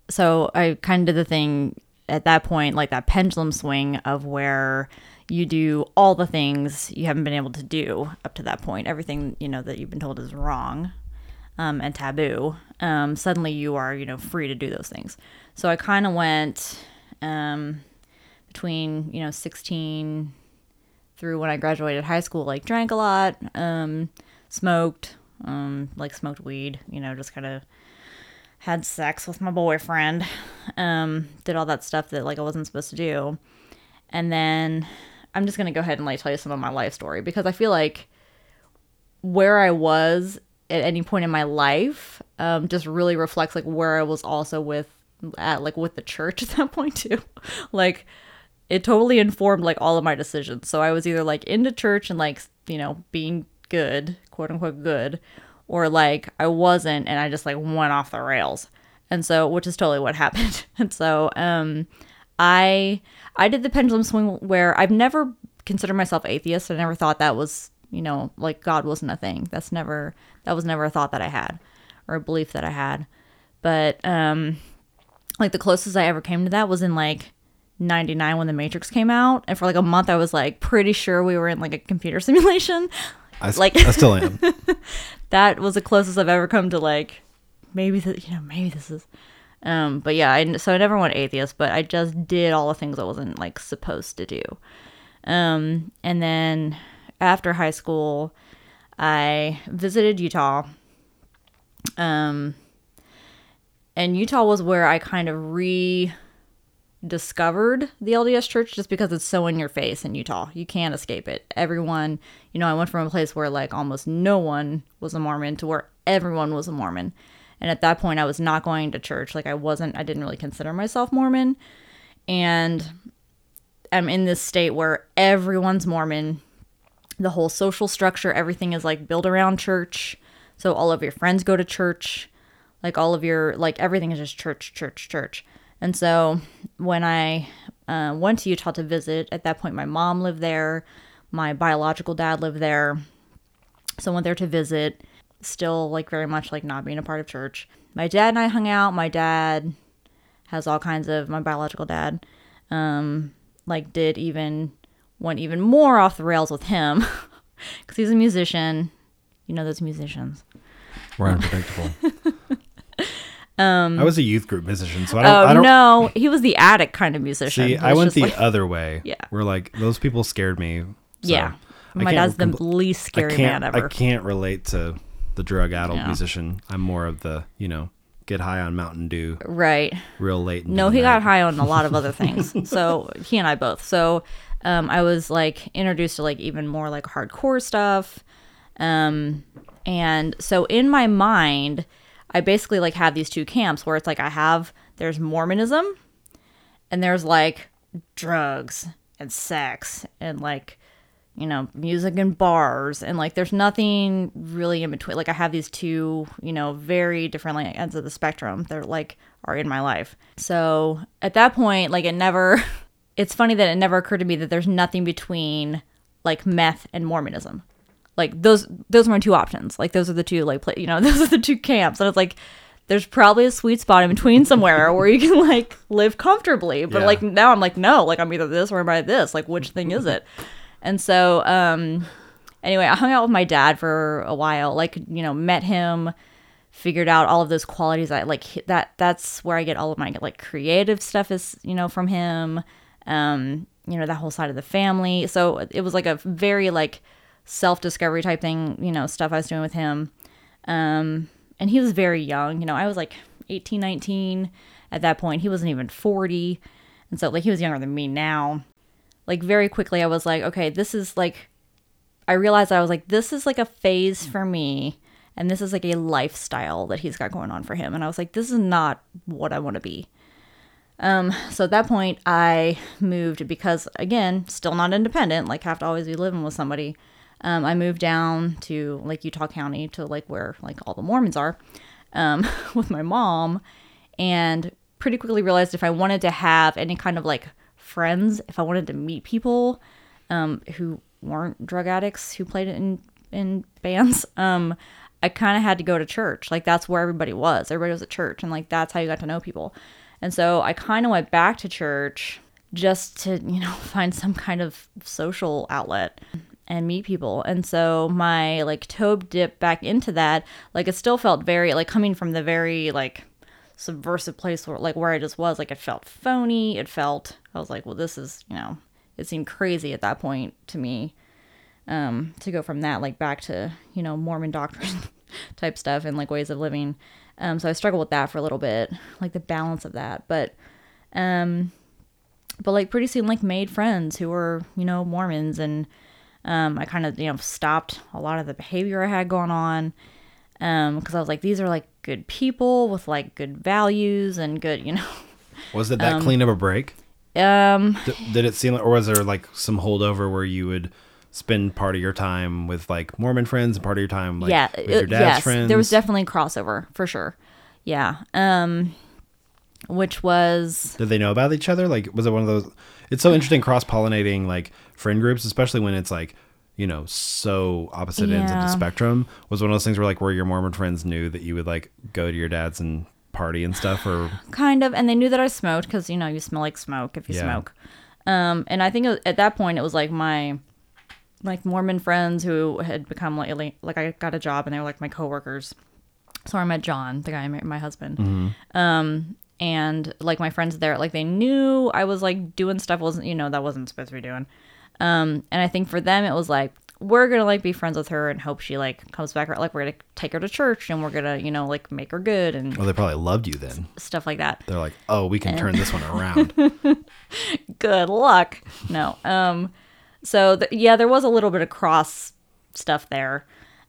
So I kind of did the thing at that point, like that pendulum swing of where you do all the things you haven't been able to do up to that point. Everything, you know, that you've been told is wrong um, and taboo, um, suddenly you are, you know, free to do those things. So I kind of went um, between, you know, 16 through when I graduated high school, like drank a lot, um, smoked, um, like smoked weed, you know, just kind of had sex with my boyfriend, um, did all that stuff that like I wasn't supposed to do. And then I'm just to go ahead and like tell you some of my life story because I feel like where I was at any point in my life um, just really reflects like where I was also with at like with the church at that point too. like it totally informed like all of my decisions. So I was either like into church and like you know being good, quote unquote good, or like I wasn't and I just like went off the rails. And so which is totally what happened. and so um I I did the pendulum swing where I've never considered myself atheist. I never thought that was, you know, like God wasn't a thing. That's never that was never a thought that I had or a belief that I had. But um like the closest I ever came to that was in like 99 when the Matrix came out and for like a month I was like pretty sure we were in like a computer simulation. I, Like- I still am that was the closest I've ever come to like maybe the, you know maybe this is um but yeah I, so I never went atheist but I just did all the things I wasn't like supposed to do. Um and then after high school I visited Utah. Um and Utah was where I kind of re discovered the LDS church just because it's so in your face in Utah. You can't escape it. Everyone, you know, I went from a place where like almost no one was a Mormon to where everyone was a Mormon. And at that point I was not going to church. Like I wasn't I didn't really consider myself Mormon. And I'm in this state where everyone's Mormon. The whole social structure, everything is like built around church. So all of your friends go to church like all of your like everything is just church church church and so when i uh, went to utah to visit at that point my mom lived there my biological dad lived there so I went there to visit still like very much like not being a part of church my dad and i hung out my dad has all kinds of my biological dad um like did even went even more off the rails with him because he's a musician. You know those musicians. We're unpredictable. I was a youth group musician, so I don't. Um, Oh I don't no, he was the addict kind of musician. see. I went the like- other way. Yeah. We're like those people scared me. so yeah. My dad's the least scary man ever. I can't relate to the drug-addled Yeah. musician. I'm more of the you know get high on Mountain Dew Right. real late. No, he night. got high on a lot of other things. so he and I both. So um, I was like introduced to like even more like hardcore stuff. Um, and so in my mind, I basically like have these two camps where it's like I have there's Mormonism and there's like drugs and sex and like you know music and bars and like there's nothing really in between. Like i have these two you know very different like ends of the spectrum that like are in my life. So at that point like it never it's funny that it never occurred to me that there's nothing between like meth and mormonism like those those are my two options. Like those are the two like pla you know those are the two camps. And it's like there's probably a sweet spot in between somewhere where you can like live comfortably. But Yeah. like now i'm like no like i'm either this or i'm i this. Like which thing is it? And so um anyway i hung out with my dad for a while like you know met him figured out all of those qualities i like that that's where i get all of my like creative stuff is you know from him um you know that whole side of the family. So it was like a very like self-discovery type thing you know stuff i was doing with him. Um and he was very young you know i was like 18 19 at that point. He wasn't even 40 and so like he was younger than me now. Like very quickly i was like okay this is like i realized i was like this is like a phase for me. And this is like a lifestyle that he's got going on for him. And i was like this is not what i want to be. Um so at that point i moved because again still not independent like have to always be living with somebody um, i moved down to like utah county to like where like all the mormons are um, with my mom and pretty quickly realized if i wanted to have any kind of like friends if i wanted to meet people um, who weren't drug addicts who played in in bands um, i kind of had to go to church. Like that's where everybody was. Everybody was at church and like that's how you got to know people. And so i kind of went back to church just to you know find some kind of social outlet and meet people. And so my like toe dip back into that like it still felt very like coming from the very like subversive place where like where I just was like it felt phony. It felt I was like well this is you know it seemed crazy at that point to me um to go from that like back to you know Mormon doctrine type stuff and like ways of living. Um so I struggled with that for a little bit like the balance of that. But um but like pretty soon like made friends who were you know Mormons and um, I kind of you know stopped a lot of the behavior I had going on because I was like these are like good people with like good values and good you know Was it that clean of a break? um D- did it seem, or was there like some holdover where you would spend part of your time with like Mormon friends and part of your time like yeah with your dad's yes friends? there was definitely crossover for sure yeah um which was Did they know about each other? Like, was it one of those? It's so interesting cross pollinating like friend groups, especially when it's like you know so opposite ends of the spectrum. Was one of those things where like where your Mormon friends knew that you would like go to your dad's and party and stuff, or? Kind of and they knew that i smoked because you know you smell like smoke if you Yeah. smoke. Um and i think was- at that point it was like my like mormon friends who had become like like, i got a job and they were like my coworkers. So i met john the guy I married my husband. Um and like my friends there like they knew i was like doing stuff wasn't you know that wasn't supposed to be doing um and i think for them it was like we're gonna like be friends with her and hope she like comes back like we're gonna take her to church and we're gonna you know like make her good and well, they probably loved you then. stuff like that They're like, oh, we can turn this one around. good luck no um so th- yeah there was a little bit of cross stuff there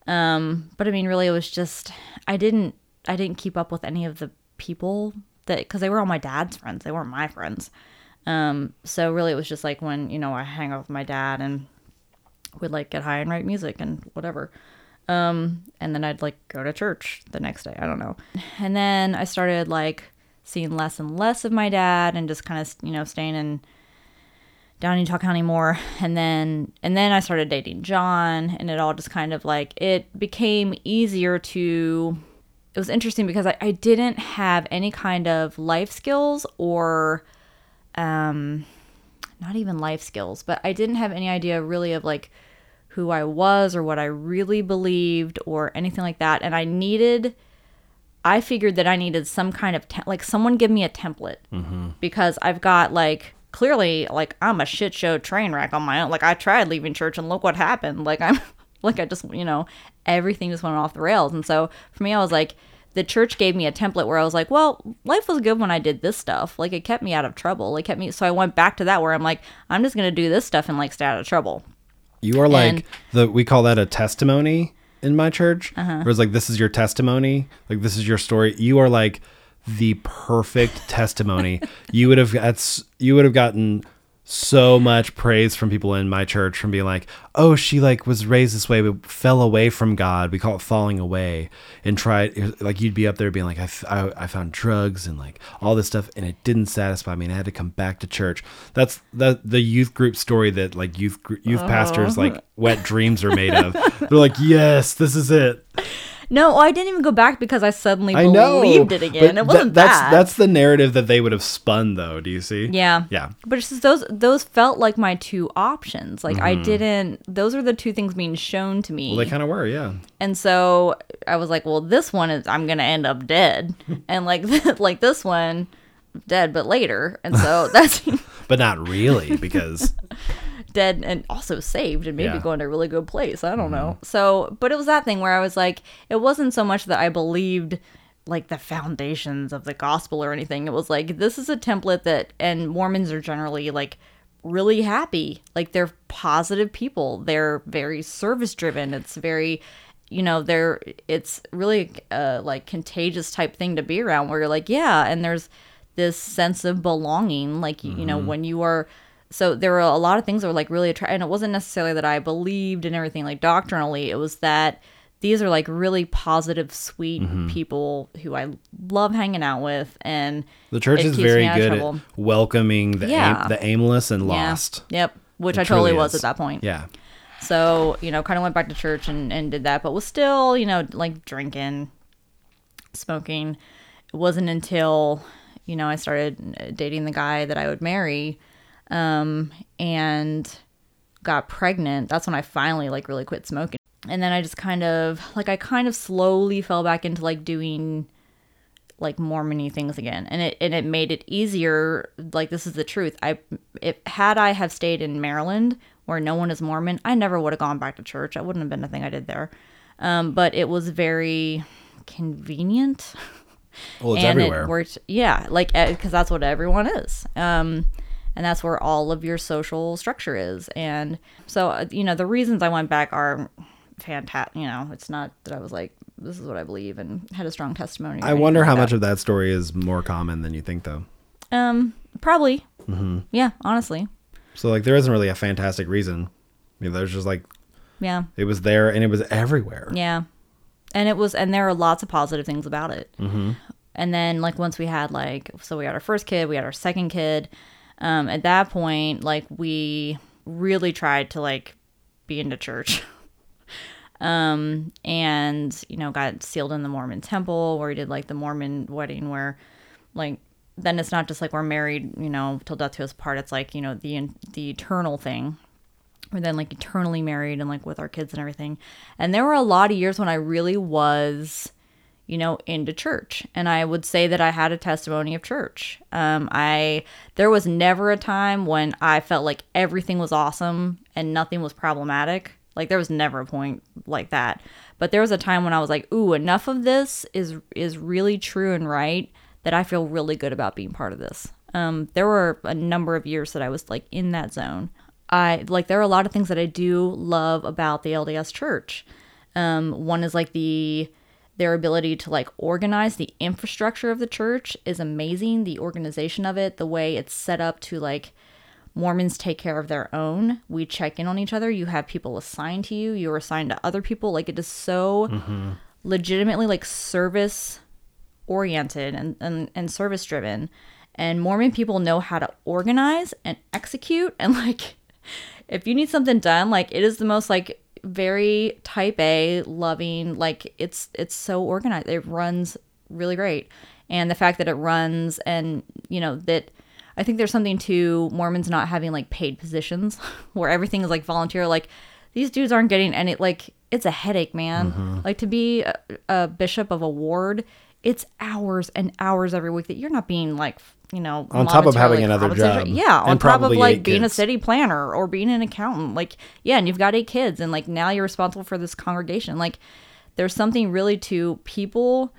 um but i mean really it was just i didn't i didn't keep up with any of the people that because they were all my dad's friends. They weren't my friends. Um so really it was just like when you know i hang out with my dad and would like get high and write music and whatever. Um and then i'd like go to church the next day. I don't know. And then i started like seeing less and less of my dad and just kind of you know staying in down Utah County more. And then and then I started dating John and it all just kind of like it became easier to it was interesting because I, I didn't have any kind of life skills or um not even life skills, but I didn't have any idea really of like who I was or what I really believed or anything like that. And I needed, I figured that I needed some kind of, te- like someone give me a template because I've got like, clearly, like I'm a shit show train wreck on my own. Like I tried leaving church and look what happened. Like I'm, like I just, you know, everything just went off the rails. And so for me, I was like, the church gave me a template where I was like, well, life was good when I did this stuff. Like it kept me out of trouble. It kept me, so I went back to that where I'm like, I'm just going to do this stuff and like stay out of trouble. You are like And- the we call that a testimony in my church. Uh-huh. Where it's like this is your testimony, like this is your story. You are like the perfect testimony. You would have that's you would have gotten so much praise from people in my church from being like, "Oh, she like was raised this way but fell away from God. We call it falling away." And tried like you'd be up there being like, "I, I found drugs and like all this stuff and it didn't satisfy me and I had to come back to church." That's the the youth group story that like youth youth pastors like oh. wet dreams are made of. They're like, "Yes, this is it." No, I didn't even go back because I suddenly I know. believed it again. It wasn't tha- that's that. that's the narrative that they would have spun though, do you see? yeah. Yeah. But it's just those those felt like my two options. Like Mm-hmm. I didn't those are the two things being shown to me. Well, they kind of were, yeah. and so I was like, well, this one is I'm going to end up dead. and like like this one dead but later. And so that's But not really because dead and also saved and maybe Yeah. Mm-hmm. going to a really good place. I don't know. So, but it was that thing where I was like, it wasn't so much that I believed like the foundations of the gospel or anything. It was like, this is a template that, and Mormons are generally like really happy. Like they're positive people. They're very service driven. It's very, you know, they're, it's really a like contagious type thing to be around where you're like, yeah. And there's this sense of belonging. Like, you you know, when you are, so there were a lot of things that were like really attractive and it wasn't necessarily that i believed in everything like doctrinally. It was that these are like really positive sweet mm-hmm. people who i love hanging out with and the church is very good at welcoming the Yeah. aim, the aimless and yeah. lost. yep which It i totally was at that point. Yeah. so you know kind of went back to church and, and did that but was still you know like drinking smoking. It wasn't until you know i started uh, dating the guy that i would marry um and got pregnant that's when i finally like really quit smoking. And then i just kind of like i kind of slowly fell back into like doing like mormony things again. And it and it made it easier like this is the truth. I if had i have stayed in maryland where no one is mormon i never would have gone back to church. I wouldn't have been a thing i did there. Um, but it was very convenient. Well, it's and everywhere. it worked yeah like because that's what everyone is. Um and that's where all of your social structure is and so uh, you know the reasons i went back are fantastic you know it's not that i was like this is what i believe and had a strong testimony I wonder like how that. much of that story is more common than you think though. um probably Mm-hmm. yeah honestly So like there isn't really a fantastic reason. You know, there's just like yeah it was there and it was everywhere. Yeah. And it was, and there are lots of positive things about it. Mm-hmm. And then, like, once we had, like, so we had our first kid, we had our second kid. Um, at that point, like, we really tried to, like, be into church. um, and, you know, got sealed in the Mormon temple where we did, like, the Mormon wedding where, like, then it's not just like we're married, you know, till death do us part. It's like, you know, the, the eternal thing we're then like eternally married and like with our kids and everything. And there were a lot of years when I really was, you know, into church. And I would say that I had a testimony of church. Um, I there was never a time when I felt like everything was awesome and nothing was problematic. Like there was never a point like that. But there was a time when I was like, ooh, enough of this is is really true and right that I feel really good about being part of this. Um, there were a number of years that I was like in that zone. I like there are a lot of things that I do love about the LDS church. Um, one is like the their ability to like organize the infrastructure of the church is amazing. The organization of it, the way it's set up to like Mormons take care of their own. We check in on each other. You have people assigned to you. You're assigned to other people. Like it is so mm-hmm. legitimately like service oriented and, and, and service driven. And Mormon people know how to organize and execute. And like, if you need something done, like it is the most like very type A loving, like it's it's so organized. It runs really great. And the fact that it runs and you know that I think there's something to Mormons not having like paid positions where everything is like volunteer. Like these dudes aren't getting any like it's a headache, man. Mm-hmm. Like to be a, a bishop of a ward, it's hours and hours every week that you're not being like you know On top of having monetarily another job Yeah, on top of like being a city planner or being an accountant. Like yeah, and you've got eight kids, and like now you're responsible for this congregation. Like there's something really to people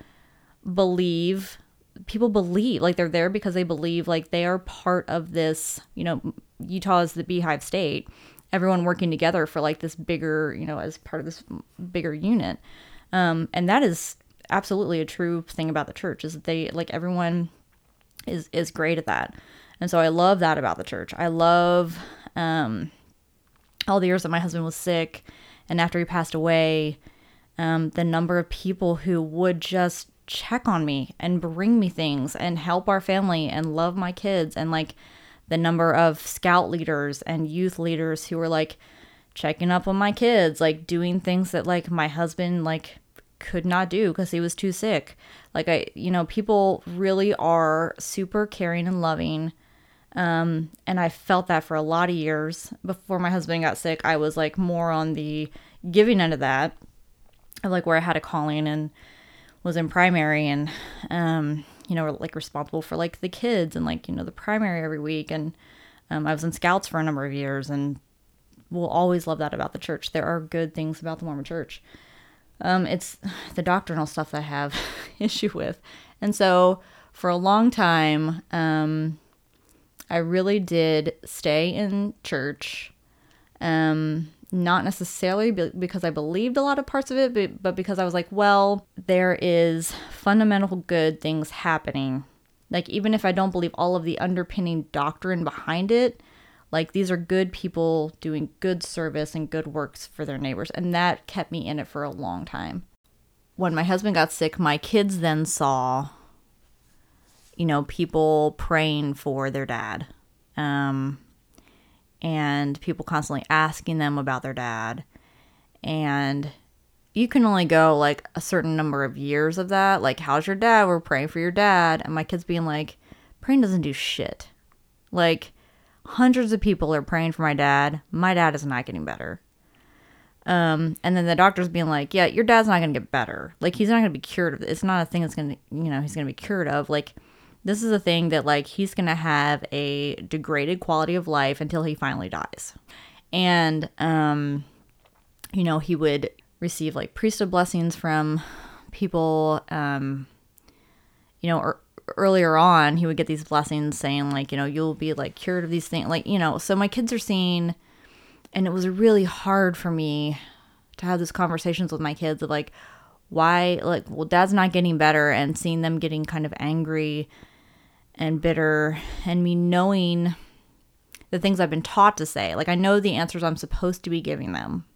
believe people believe like they're there because they believe like they are part of this you know utah is the beehive state everyone working together for like this bigger you know as part of this bigger unit um and that is absolutely a true thing about the church is that they like everyone is is great at that. And so i love that about the church. I love um all the years that my husband was sick and after he passed away um, the number of people who would just check on me and bring me things and help our family and love my kids and like the number of scout leaders and youth leaders who were like checking up on my kids like doing things that like my husband like could not do because he was too sick like i you know people really are super caring and loving um and i felt that for a lot of years before my husband got sick i was like more on the giving end of that like where I had a calling and was in primary and um you know like responsible for like the kids and like you know the primary every week and um, I was in scouts for a number of years and will always love that about the church. There are good things about the Mormon church. Um, it's the doctrinal stuff that I have issue with. And so for a long time, um, I really did stay in church. Um, not necessarily be- because I believed a lot of parts of it, but because I was like, well, there is fundamental good things happening. Like, even if I don't believe all of the underpinning doctrine behind it, like these are good people doing good service and good works for their neighbors. And that kept me in it for a long time. When my husband got sick, my kids then saw, you know, people praying for their dad. Um, and people constantly asking them about their dad. And you can only go like a certain number of years of that. Like, how's your dad? We're praying for your dad. And my kids being like, praying doesn't do shit. Like, hundreds of people are praying for my dad. My dad is not getting better. Um, and then the doctor's being like, yeah, your dad's not going to get better. Like, he's not going to be cured of. It's not a thing that's going to, you know, he's going to be cured of. Like, this is a thing that, like, he's going to have a degraded quality of life until he finally dies. And, um, you know, he would receive like priesthood blessings from people, um, you know, or earlier on, he would get these blessings saying, like, you know, you'll be like cured of these things. Like, you know, so my kids are seeing, and it was really hard for me to have these conversations with my kids of like, why, like, well, dad's not getting better, and seeing them getting kind of angry and bitter, and me knowing the things I've been taught to say. Like, I know the answers I'm supposed to be giving them,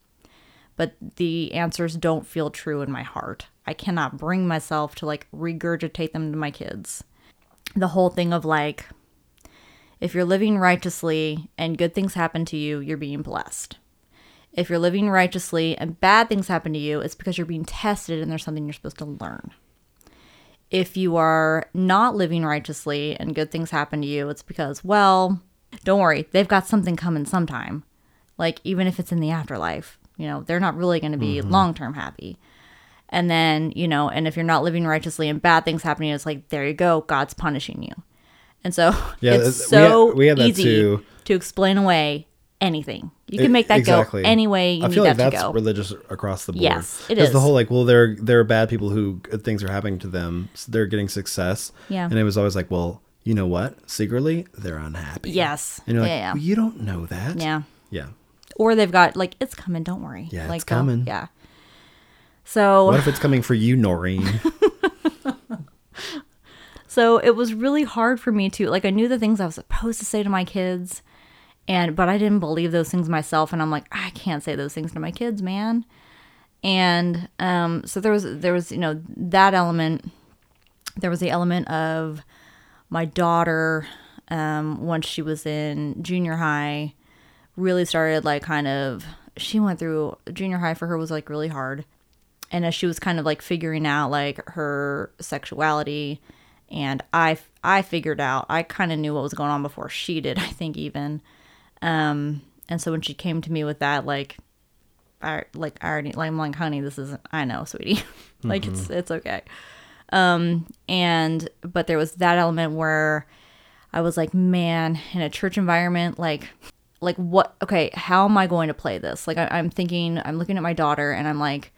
but the answers don't feel true in my heart. I cannot bring myself to like regurgitate them to my kids. The whole thing of like, if you're living righteously and good things happen to you, you're being blessed. If you're living righteously and bad things happen to you, it's because you're being tested and there's something you're supposed to learn. If you are not living righteously and good things happen to you, it's because, well, don't worry, they've got something coming sometime. Like, even if it's in the afterlife, you know, they're not really going to be mm-hmm. long term happy. And then, you know, and if you're not living righteously and bad things happening, it's like, there you go, God's punishing you. And so Yeah, it's it's- we so had- we had that easy too. to explain away anything. You can make that exactly. go any way you I need feel like that that's to go. religious across the board. Yes, it is. the whole like, well, there there are bad people who good things are happening to them. So they're getting success. Yeah. and it was always like, well, you know what? Secretly, they're unhappy. Yes. and you're like, Yeah, yeah. well, you don't know that. yeah. yeah. Or they've got like it's coming, don't worry. Yeah, like it's coming. Yeah. So What if it's coming for you, Noreen? So it was really hard for me to like I knew the things I was supposed to say to my kids and but I didn't believe those things myself and I'm like I can't say those things to my kids, man. And um so there was there was, you know, that element there was the element of my daughter um once she was in junior high really started like kind of she went through junior high for her was like really hard and as she was kind of like figuring out like her sexuality and I I figured out I kind of knew what was going on before she did. I think even, um, and so when she came to me with that, like, I like I already like I'm like, honey, this isn't. I know, sweetie, like it's it's okay. Um, and but there was that element where I was like, man, in a church environment, like like what okay how am i going to play this like I, am thinking i'm looking at my daughter and i'm like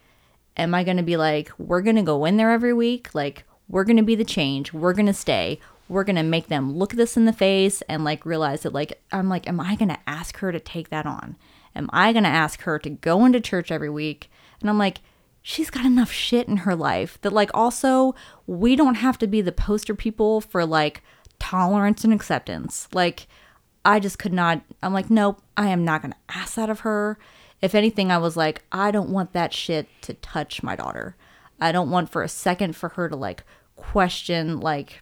am i going to be like we're going to go in there every week? Like we're going to be the change. We're going to stay. We're going to make them look this in the face and like realize that like i'm like am i going to ask her to take that on? Am i going to ask her to go into church every week? And i'm like she's got enough shit in her life that like also we don't have to be the poster people for like tolerance and acceptance. Like I just could not. I'm like, nope, I am not going to ask that of her. If anything, I was like, I don't want that shit to touch my daughter. I don't want for a second for her to like question, like,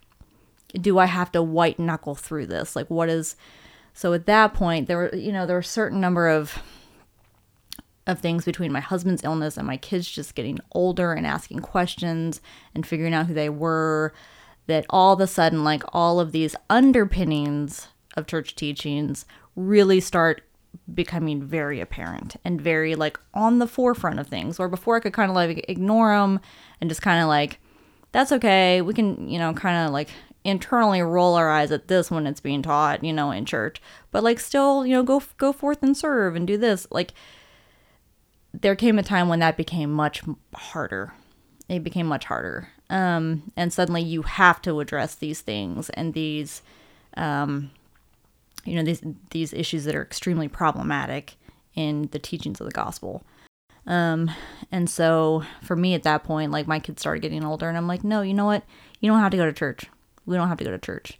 do I have to white knuckle through this? Like, what is. So at that point, there were, you know, there were a certain number of of things between my husband's illness and my kids just getting older and asking questions and figuring out who they were that all of a sudden like all of these underpinnings of church teachings really start becoming very apparent and very like on the forefront of things or before i could kind of like ignore them and just kind of like that's okay. We can you know kind of like internally roll our eyes at this when it's being taught you know in church. But like still you know go go forth and serve and do this. Like there came a time when that became much harder. It became much harder. Um and suddenly you have to address these things and these um you know these these issues that are extremely problematic in the teachings of the gospel. Um, and so for me at that point, like my kids started getting older, and I'm like, no, you know what? You don't have to go to church. We don't have to go to church.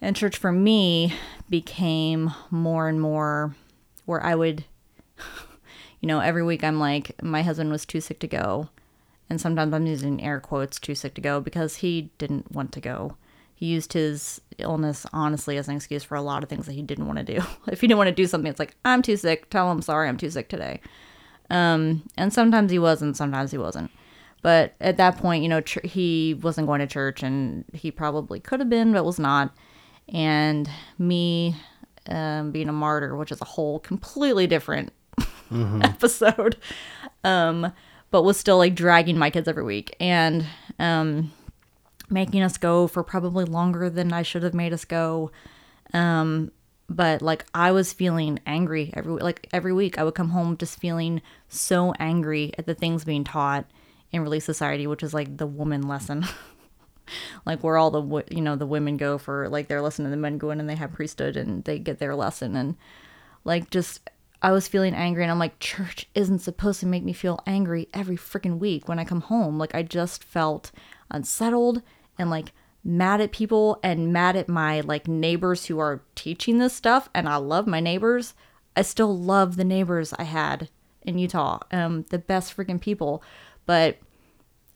And church for me became more and more where I would, you know, every week I'm like, my husband was too sick to go. And sometimes I'm using air quotes, too sick to go, because he didn't want to go he used his illness honestly as an excuse for a lot of things that he didn't want to do. if he didn't want to do something, it's like, I'm too sick. Tell him sorry, I'm too sick today. Um, and sometimes he was, and sometimes he wasn't. But at that point, you know, tr- he wasn't going to church, and he probably could have been, but was not. And me um, being a martyr, which is a whole completely different mm-hmm. episode, um, but was still like dragging my kids every week. And um, making us go for probably longer than I should have made us go. Um, but like I was feeling angry every like every week. I would come home just feeling so angry at the things being taught in Relief Society, which is like the woman lesson. like where all the you know the women go for like their lesson and the men go in and they have priesthood and they get their lesson and like just I was feeling angry and I'm like church isn't supposed to make me feel angry every freaking week when I come home like I just felt unsettled and like mad at people and mad at my like neighbors who are teaching this stuff and I love my neighbors. I still love the neighbors I had in Utah. Um the best freaking people. But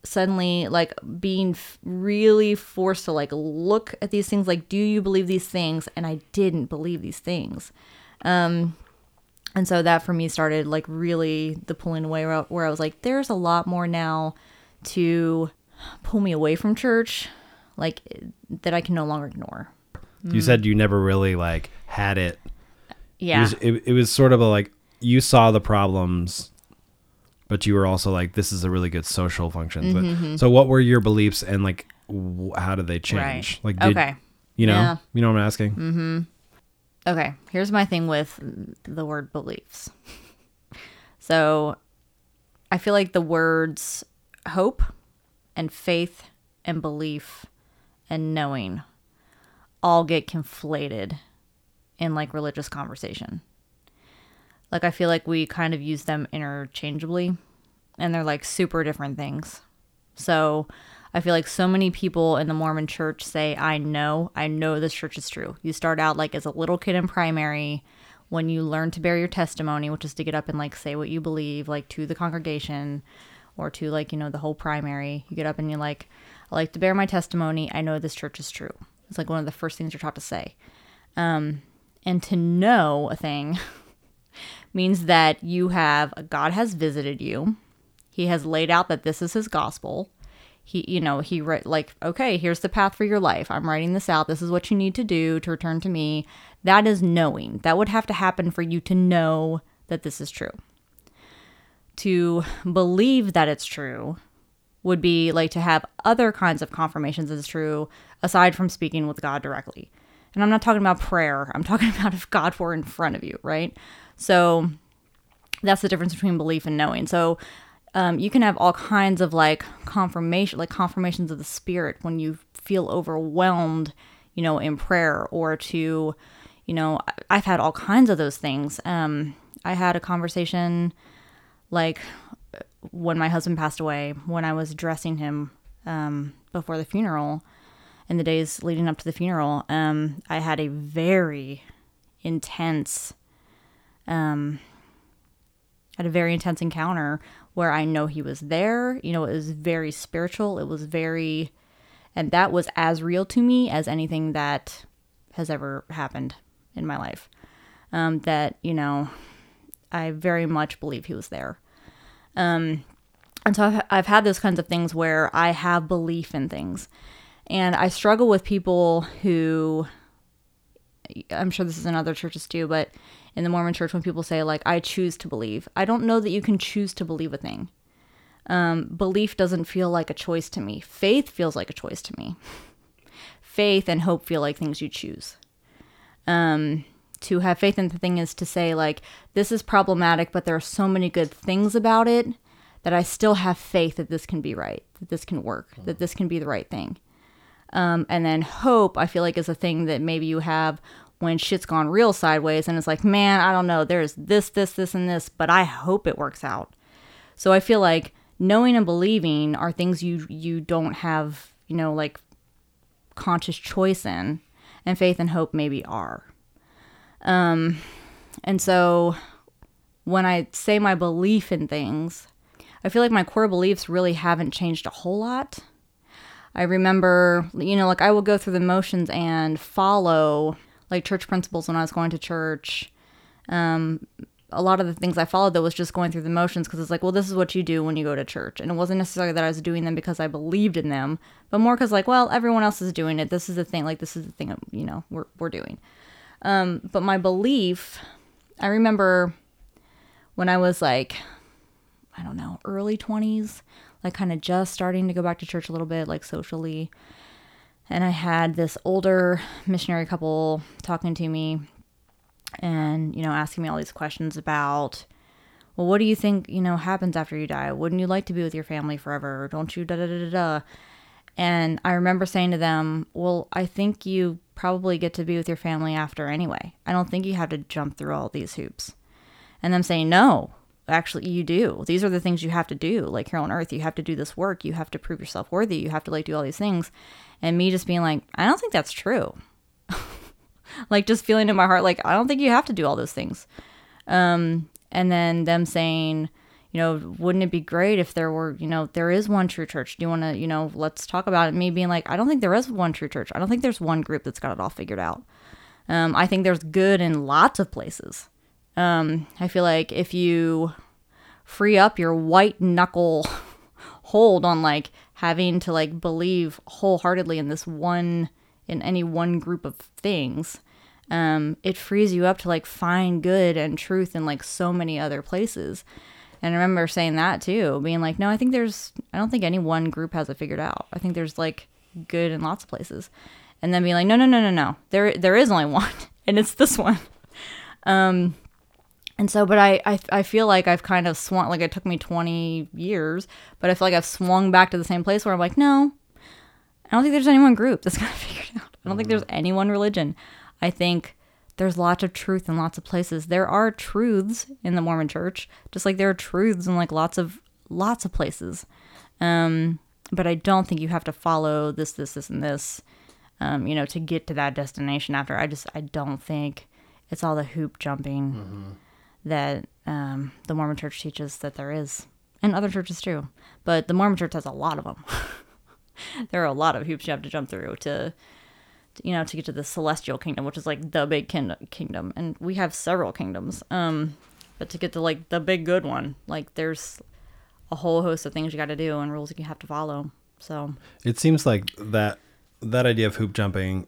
suddenly like being f- really forced to like look at these things like do you believe these things and I didn't believe these things. Um and so that for me started like really the pulling away where, where I was like there's a lot more now to pull me away from church, like that I can no longer ignore. You mm. said you never really like had it. Yeah. It was, it, it was sort of a like you saw the problems, but you were also like, this is a really good social function. Mm-hmm. But, mm-hmm. so, what were your beliefs and like, w- how did they change? Right. Like, did, okay, you know, yeah. you know what I'm asking. Mm-hmm. Okay, here's my thing with the word beliefs. So, I feel like the words hope and faith and belief and knowing all get conflated in like religious conversation. Like I feel like we kind of use them interchangeably and they're like super different things. So I feel like so many people in the Mormon church say, I know, I know this church is true. You start out like as a little kid in primary when you learn to bear your testimony, which is to get up and like say what you believe, like to the congregation or to like, you know, the whole primary. You get up and you're like, I like to bear my testimony. I know this church is true. It's like one of the first things you're taught to say. Um, and to know a thing means that you have, God has visited you. He has laid out that this is his gospel. he you know he wrote like okay here's the path for your life i'm writing this out this is what you need to do to return to me that is knowing that would have to happen for you to know that this is true to believe that it's true would be like to have other kinds of confirmations as true aside from speaking with god directly. And i'm not talking about prayer. I'm talking about if god were in front of you right? So that's the difference between belief and knowing. So um, you can have all kinds of like confirmation like confirmations of the spirit when you feel overwhelmed you know in prayer or to you know i've had all kinds of those things. Um, i had a conversation like when my husband passed away when i was dressing him um, before the funeral in the days leading up to the funeral um, i had a very intense um, had a very intense encounter where I know he was there. You know, it was very spiritual. It was very, and that was as real to me as anything that has ever happened in my life. Um, that, you know, I very much believe he was there. Um, and so I've, I've had those kinds of things where I have belief in things. And I struggle with people who, I'm sure this is in other churches too, but in the Mormon church when people say, like, I choose to believe. I don't know that you can choose to believe a thing. Um, belief doesn't feel like a choice to me. Faith feels like a choice to me. faith and hope feel like things you choose. Um, to have faith in the thing is to say, like, this is problematic, but there are so many good things about it that I still have faith that this can be right, that this can work, that this can be the right thing. Um, and then hope, I feel like, is a thing that maybe you have when shit's gone real sideways and it's like, man, I don't know, there's this, this, this, and this, but I hope it works out. So I feel like knowing and believing are things you you don't have, you know, like conscious choice in, and faith and hope maybe are. Um, and so when I say my belief in things, I feel like my core beliefs really haven't changed a whole lot. I remember, you know, like I will go through the motions and follow like church principles when I was going to church. Um, a lot of the things I followed that was just going through the motions because it's like, well, this is what you do when you go to church. And it wasn't necessarily that I was doing them because I believed in them, but more because, like, well, everyone else is doing it. This is the thing, like, this is the thing, you know, we're, we're doing. Um, but my belief, I remember when I was like, I don't know, early 20s, like, kind of just starting to go back to church a little bit, like, socially and I had this older missionary couple talking to me and, you know, asking me all these questions about, well, what do you think, you know, happens after you die? Wouldn't you like to be with your family forever? Don't you da da da da da? And I remember saying to them, well, I think you probably get to be with your family after anyway. I don't think you have to jump through all these hoops. And them saying, no, actually you do. These are the things you have to do. Like here on earth, you have to do this work. You have to prove yourself worthy. You have to like do all these things and me just being like, I don't think that's true. like just feeling in my heart, like, I don't think you have to do all those things. Um, and then them saying, you know, wouldn't it be great if there were, you know, there is one true church? Do you want to, you know, let's talk about it? Me being like, I don't think there is one true church. I don't think there's one group that's got it all figured out. Um, I think there's good in lots of places. Um, I feel like if you free up your white knuckle hold on like having to like believe wholeheartedly in this one in any one group of things um, it frees you up to like find good and truth in like so many other places and i remember saying that too being like no i think there's i don't think any one group has it figured out i think there's like good in lots of places and then being like no no no no no there there is only one and it's this one um and so, but I, I, I feel like I've kind of swung, like it took me 20 years, but I feel like I've swung back to the same place where I'm like, no, I don't think there's any one group that's got it figured out. I don't think there's mm-hmm. any one religion. I think there's lots of truth in lots of places. There are truths in the Mormon church, just like there are truths in like lots of, lots of places. Um, but I don't think you have to follow this, this, this, and this, um, you know, to get to that destination after. I just, I don't think it's all the hoop jumping. Mm-hmm that um, the Mormon Church teaches that there is, and other churches too. But the Mormon Church has a lot of them. there are a lot of hoops you have to jump through to, you know, to get to the celestial kingdom, which is like the big kin- kingdom, and we have several kingdoms. Um, but to get to like the big good one, like there's a whole host of things you got to do and rules you have to follow. So It seems like that that idea of hoop jumping.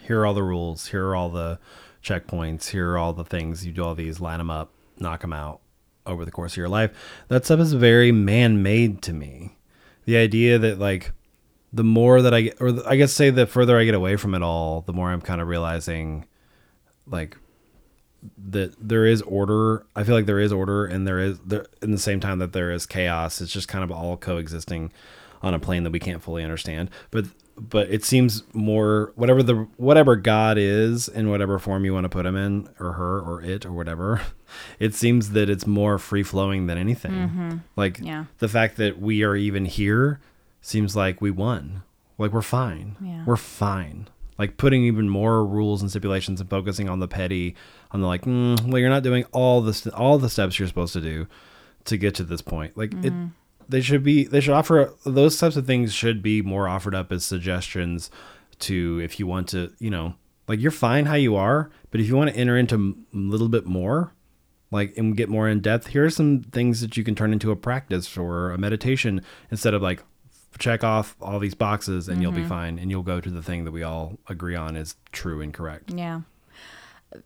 Here are all the rules. Here are all the checkpoints. Here are all the things you do. All these, line them up, knock them out over the course of your life. That stuff is very man-made to me. The idea that like the more that I get, or I guess say the further I get away from it all, the more I'm kind of realizing, like that there is order. I feel like there is order, and there is there in the same time that there is chaos. It's just kind of all coexisting on a plane that we can't fully understand. But but it seems more whatever the whatever God is in whatever form you want to put him in, or her, or it, or whatever. It seems that it's more free flowing than anything. Mm-hmm. Like Yeah. the fact that we are even here seems like we won. Like we're fine. Yeah. We're fine. Like putting even more rules and stipulations and focusing on the petty, on the like, mm, well, you're not doing all the st- all the steps you're supposed to do to get to this point. Like it, they should be they should offer those types of things should be more offered up as suggestions to if you want to, you know, like you're fine how you are, but if you want to enter into a little bit more, like and get more in depth here are some things that you can turn into a practice or a meditation instead of like check off all these boxes and you'll be mm-hmm. fine and you'll go to the thing that we all agree on is true and correct Yeah.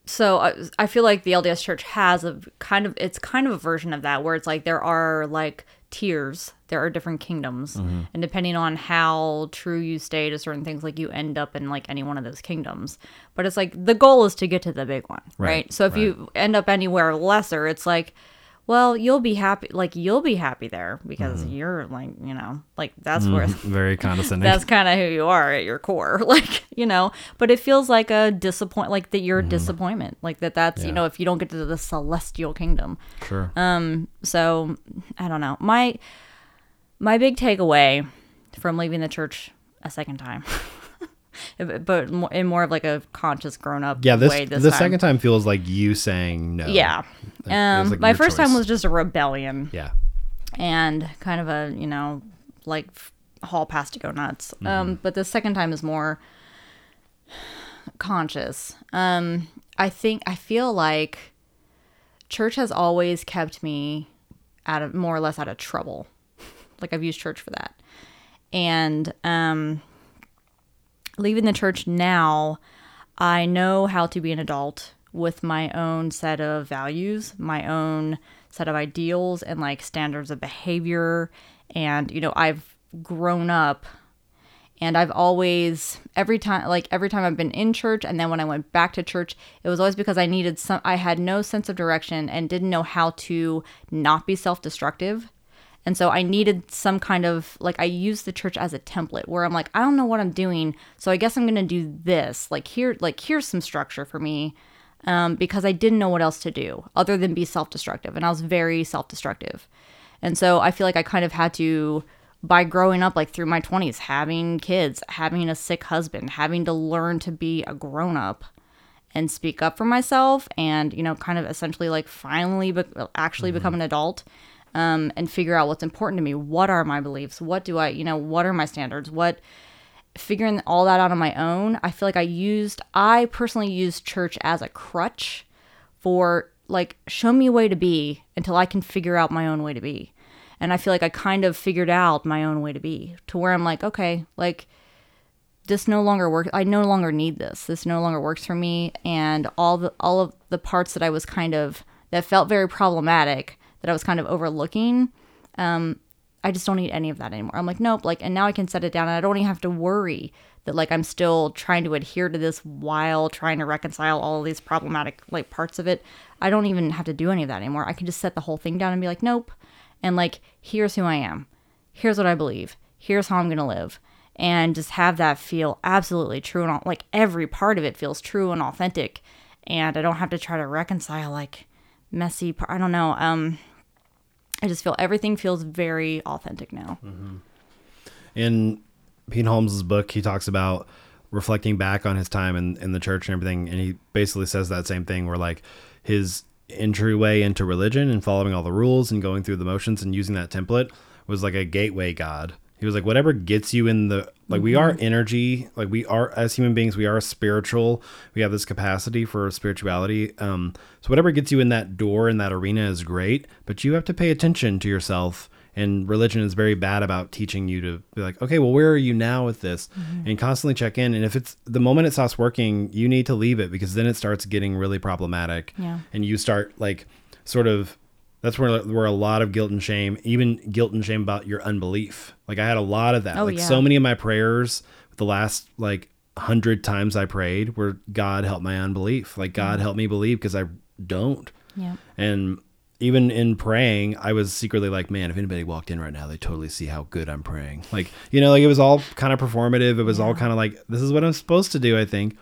So I, I feel like the LDS Church has a kind of it's kind of a version of that where it's like there are like tiers, there are different kingdoms, mm-hmm. and depending on how true you stay to certain things, like you end up in like any one of those kingdoms. But it's like the goal is to get to the big one, right? Right, So if you end up anywhere lesser, it's like, well, you'll be happy, like you'll be happy there because mm. you're like you know like that's mm, where very condescending. that's kind of who you are at your core like you know? But it feels like a disappoint like that you're a disappointment like that that's you know if you don't get to the celestial kingdom. Sure. Um so i don't know. My my big takeaway from leaving the church a second time but in more of like a conscious grown-up yeah this, way this the time. second time feels like you saying no. Yeah. It um like my first time was just a rebellion. Yeah. And kind of a you know like hall pass to go nuts. Um but the second time is more conscious. Um i think i feel like church has always kept me out of more or less out of trouble. Like i've used church for that. And um leaving the church now i know how to be an adult with my own set of values my own set of ideals and like standards of behavior and you know i've grown up and I've always every time like every time I've been in church and then when I went back to church it was always because I needed some I had no sense of direction and didn't know how to not be self-destructive. And so I needed some kind of like I used the church as a template where I'm like I don't know what I'm doing, so I guess I'm going to do this. Like here like here's some structure for me. Um, because I didn't know what else to do other than be self-destructive and I was very self-destructive. And so I feel like I kind of had to, by growing up, like through my 20s, having kids, having a sick husband, having to learn to be a grown up and speak up for myself and, you know, kind of essentially like finally be- actually become an adult um, and figure out what's important to me. What are my beliefs? What do I, you know, what are my standards? What, figuring all that out on my own, I feel like I used, I personally used church as a crutch for like, show me a way to be until I can figure out my own way to be. And I feel like I kind of figured out my own way to be to where I'm like, okay, like, this no longer works. I no longer need this. This no longer works for me. And all the all of the parts that I was kind of that felt very problematic that I was kind of overlooking, um, I just don't need any of that anymore. I'm like, nope. Like, and now I can set it down, and I don't even have to worry that like I'm still trying to adhere to this while trying to reconcile all of these problematic like parts of it. I don't even have to do any of that anymore. I can just set the whole thing down and be like, nope. And like, here's who I am. Here's what I believe. Here's how I'm gonna live. And just have that feel absolutely true and like every part of it feels true and authentic. And I don't have to try to reconcile like messy. I don't know. Um, I just feel everything feels very authentic now. Mm-hmm. in Pete Holmes's book, he talks about reflecting back on his time in, in the church and everything, and he basically says that same thing where like his entryway into religion and following all the rules and going through the motions and using that template was like a gateway god. He was like, whatever gets you in the like we are energy, like we are as human beings, we are spiritual. We have this capacity for spirituality. Um, so whatever gets you in that door in that arena is great, but you have to pay attention to yourself and religion is very bad about teaching you to be like okay well where are you now with this Mm-hmm. and constantly check in and if it's the moment it stops working you need to leave it because then it starts getting really problematic Yeah. and you start like sort of that's where where a lot of guilt and shame even guilt and shame about your unbelief like i had a lot of that Oh, like yeah. so many of my prayers the last like hundred times i prayed were god help my unbelief like god help me believe because i don't Yeah. and even in praying, I was secretly like, man, if anybody walked in right now, they totally see how good I'm praying. Like, you know, like it was all kind of performative. It was all kind of like, this is what I'm supposed to do, I think.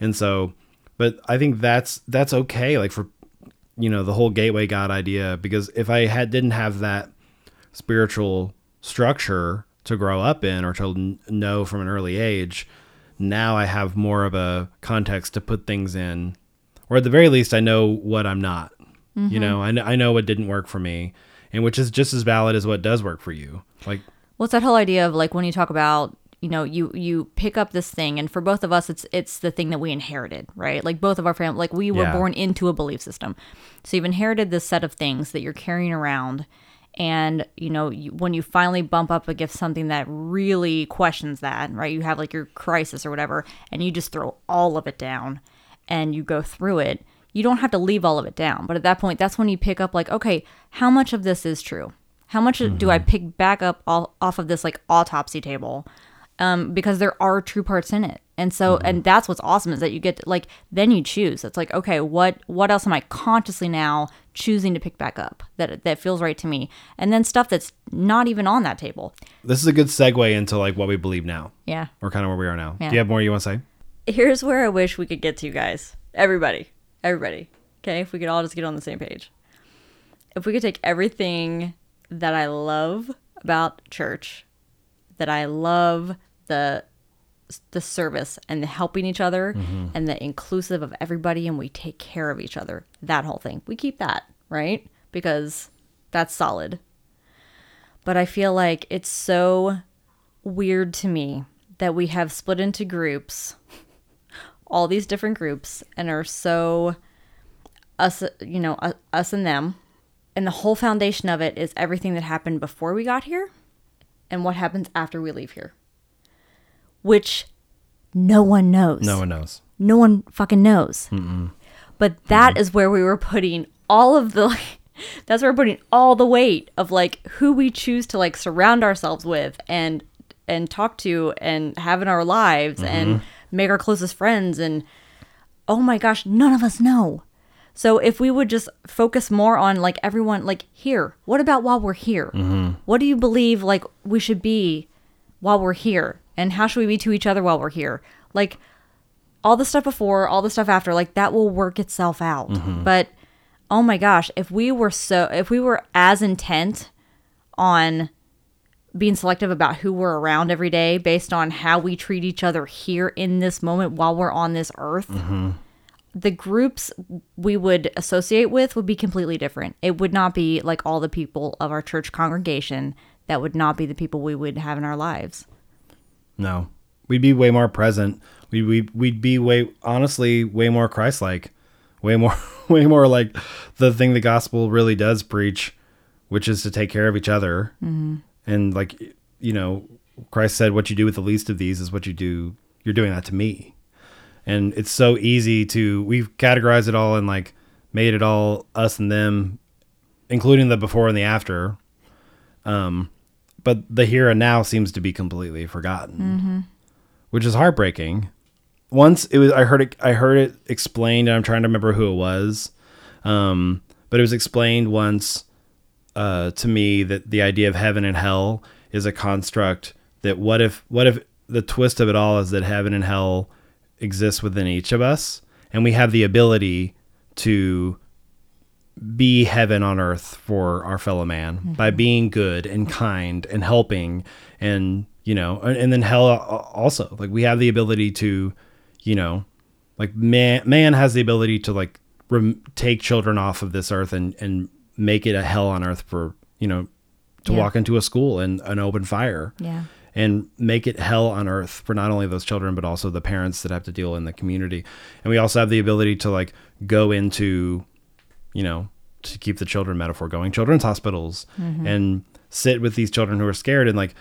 And so, but I think that's, that's okay. Like for, you know, the whole gateway God idea, because if I had, didn't have that spiritual structure to grow up in or to n- know from an early age, now I have more of a context to put things in, or at the very least, I know what I'm not. You mm-hmm. know, I, I know what didn't work for me, and which is just as valid as what does work for you. Like, Well, it's that whole idea of like when you talk about you know you you pick up this thing and for both of us it's it's the thing that we inherited right? Like both of our family like we were Yeah. born into a belief system. So you've inherited this set of things that you're carrying around and you know you, when you finally bump up against something that really questions that right? You have like your crisis or whatever and you just throw all of it down and you go through it you don't have to leave all of it down. But at that point that's when you pick up like okay how much of this is true? How much do I mm-hmm. pick back up all, off of this like autopsy table? Um, because there are true parts in it, and so and that's what's awesome is that you get to, like then you choose. It's like okay, what what else am I consciously now choosing to pick back up that that feels right to me, and then stuff that's not even on that table. this is a good segue into like what we believe now, Yeah. or kind of where we are now. Yeah. Do you have more you want to say? Here's where I wish we could get to, you guys. Everybody, everybody. Okay, if we could all just get on the same page. If we could take everything that I love about church, that I love the the service and the helping each other mm-hmm. and the inclusive of everybody and we take care of each other. That whole thing. We keep that, right? Because that's solid. But I feel like it's so weird to me that we have split into groups, all these different groups, and are so us, you know, us and them. And the whole foundation of it is everything that happened before we got here and what happens after we leave here, which no one knows. No one knows. No one fucking knows. But that is where we were putting all of the. that's where we're putting all the weight of like who we choose to like surround ourselves with and and talk to and have in our lives and mm-hmm. make our closest friends and oh my gosh, none of us know. So if we would just focus more on like everyone like here, what about while we're here? Mm-hmm. What do you believe like we should be while we're here? And how should we be to each other while we're here? Like all the stuff before, all the stuff after, like that will work itself out. Mm-hmm. But oh my gosh, if we were so if we were as intent on being selective about who we're around every day based on how we treat each other here in this moment while we're on this earth, mm-hmm. the groups we would associate with would be completely different. It would not be like all the people of our church congregation. That would not be the people we would have in our lives. No, we'd be way more present. We we we'd be way honestly way more Christ-like, way more way more like the thing the gospel really does preach, which is to take care of each other. Mm-hmm. And like you know, Christ said, "What you do with the least of these is what you do. You're doing that to me." And it's so easy to we've categorized it all and like made it all us and them, including the before and the after. Um, but the here and now seems to be completely forgotten which is heartbreaking. Once it was, I heard it, I heard it explained, and I'm trying to remember who it was. Um, but it was explained once uh, to me that the idea of heaven and hell is a construct. That what if, what if the twist of it all is that heaven and hell exists within each of us, and we have the ability to be heaven on earth for our fellow man mm-hmm. by being good and kind and helping and you know and, and then hell also like we have the ability to you know like man man has the ability to like rem- take children off of this earth and and make it a hell on earth for you know to Yeah. walk into a school and an open fire Yeah. and make it hell on earth for not only those children but also the parents that have to deal in the community and we also have the ability to like go into you know to keep the children metaphor going children's hospitals and sit with these children who are scared and like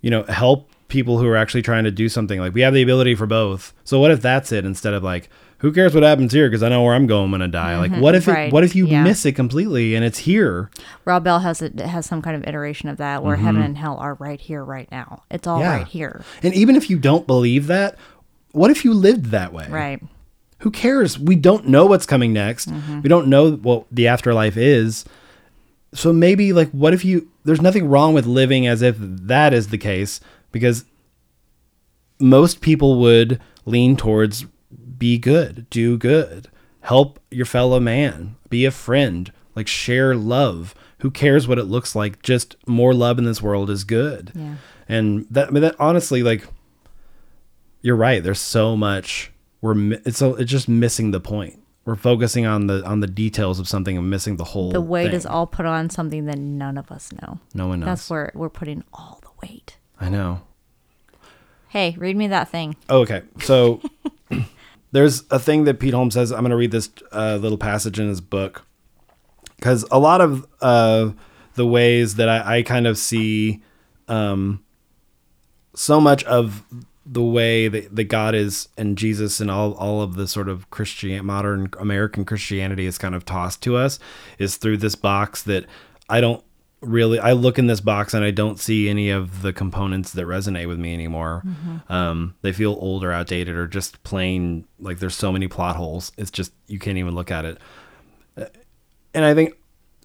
you know help people who are actually trying to do something like we have the ability for both so what if that's it instead of like who cares what happens here because i know where i'm going when i die like what if right. it, what if you Yeah. miss it completely and it's here Rob Bell has it has some kind of iteration of that where heaven and hell are right here, right now. It's all right Mm-hmm. Yeah. here. and even if you don't believe that what if you lived that way Right. Who cares? We don't know what's coming next. Mm-hmm. We don't know what the afterlife is. So maybe like what if you there's nothing wrong with living as if that is the case because most people would lean towards be good, do good, help your fellow man, be a friend, like share love. Who cares what it looks like? Just more love in this world is good. Yeah. And that, I mean, that honestly, like, you're right. There's so much we're it's so it's just missing the point. We're focusing on the on the details of something and missing the whole. The weight thing. is all put on something that none of us know. no one knows. That's where we're putting all the weight. I know. Hey, read me that thing. Oh, okay, so there's a thing that Pete Holmes says. I'm going to read this uh, little passage in his book because a lot of uh, the ways that I, I kind of see um, so much of the way that, that God is and Jesus and all, all of the sort of Christian modern American Christianity is kind of tossed to us is through this box that I don't really I look in this box and I don't see any of the components that resonate with me anymore. Um, they feel old or outdated or just plain like there's so many plot holes. It's just you can't even look at it. And I think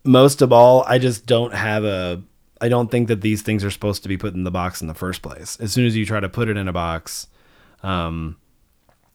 most of all, I just don't have a. I don't think that these things are supposed to be put in the box in the first place. As soon as you try to put it in a box, um,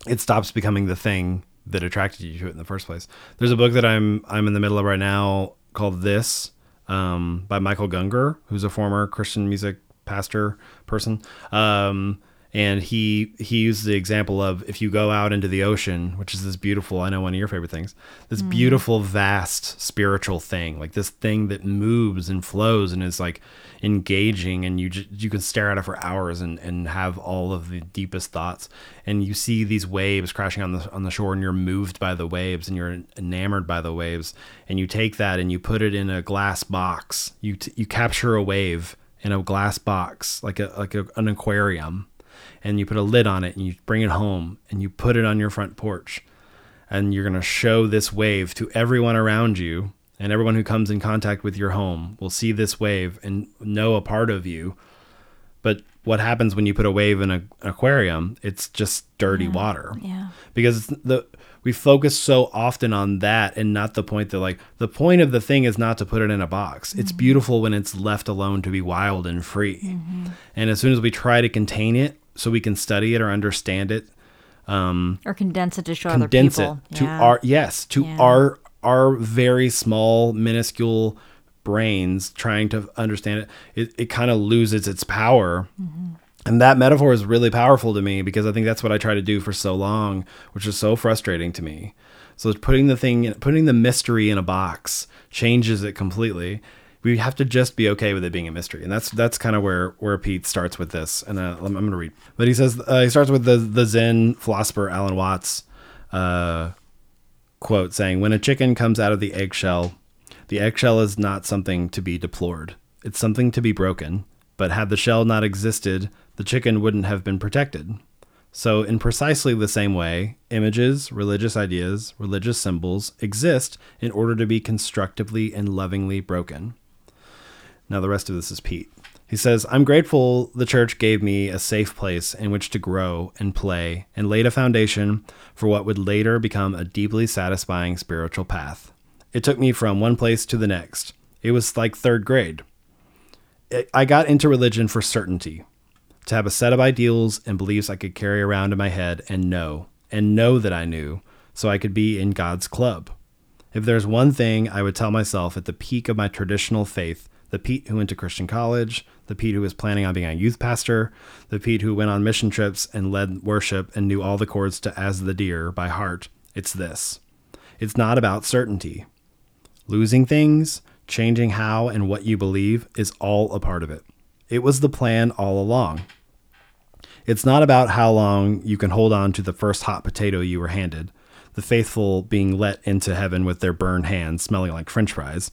it stops becoming the thing that attracted you to it in the first place. There's a book that I'm I'm in the middle of right now called This um, by Michael Gungor, who's a former Christian music pastor person. Um, and he he used the example of if you go out into the ocean, which is this beautiful, I know one of your favorite things, this hmm. beautiful, vast spiritual thing, like this thing that moves and flows and is like engaging, and you you can stare at it for hours and, and have all of the deepest thoughts, and you see these waves crashing on the on the shore, and you're moved by the waves, and you're enamored by the waves, and you take that and you put it in a glass box, you t- you capture a wave in a glass box, like a like a, an aquarium and you put a lid on it and you bring it home and you put it on your front porch. And you're going to show this wave to everyone around you. And everyone who comes in contact with your home will see this wave and know a part of you. But what happens when you put a wave in a, an aquarium it's just dirty water. Yeah. because the we focus so often on that and not the point that like the point of the thing is not to put it in a box. It's mm-hmm. beautiful when it's left alone to be wild and free. Mm-hmm. And as soon as we try to contain it so we can study it or understand it Or condense it to show condense other it to Yeah. our yes to Yeah. our our very small minuscule brains trying to understand it it, it kind of loses its power Mm-hmm. and that metaphor is really powerful to me because i think that's what i try to do for so long which is so frustrating to me so it's putting the thing putting the mystery in a box changes it completely we have to just be okay with it being a mystery and that's that's kind of where where pete starts with this and uh, i'm, I'm gonna read but he says uh, he starts with the the zen philosopher alan watts uh, quote saying, When a chicken comes out of the eggshell, the eggshell is not something to be deplored. It's something to be broken. But had the shell not existed, the chicken wouldn't have been protected. So, in precisely the same way, images, religious ideas, religious symbols exist in order to be constructively and lovingly broken. Now, the rest of this is Pete. He says, I'm grateful the church gave me a safe place in which to grow and play and laid a foundation for what would later become a deeply satisfying spiritual path. It took me from one place to the next. It was like third grade. I- got into religion for certainty, to have a set of ideals and beliefs I could carry around in my head and know, and know that I knew, so I could be in God's club. If there's one thing I would tell myself at the peak of my traditional faith, the Pete who went to Christian college, the Pete who was planning on being a youth pastor, the Pete who went on mission trips and led worship and knew all the chords to As the Deer by heart, it's this. It's not about certainty. Losing things, changing how and what you believe is all a part of it. It was the plan all along. It's not about how long you can hold on to the first hot potato you were handed, the faithful being let into heaven with their burned hands smelling like french fries.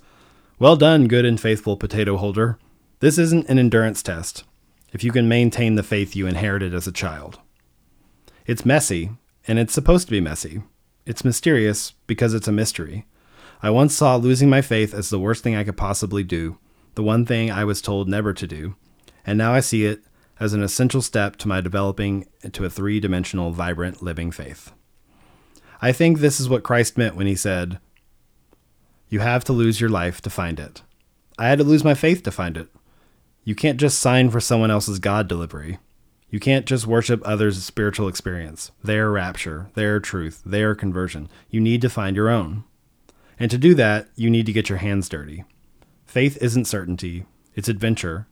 Well done, good and faithful potato holder. This isn't an endurance test if you can maintain the faith you inherited as a child. It's messy, and it's supposed to be messy. It's mysterious because it's a mystery. I once saw losing my faith as the worst thing I could possibly do, the one thing I was told never to do, and now I see it as an essential step to my developing into a three dimensional, vibrant, living faith. I think this is what Christ meant when he said, You have to lose your life to find it. I had to lose my faith to find it. You can't just sign for someone else's God delivery. You can't just worship others' spiritual experience, their rapture, their truth, their conversion. You need to find your own. And to do that, you need to get your hands dirty. Faith isn't certainty, it's adventure.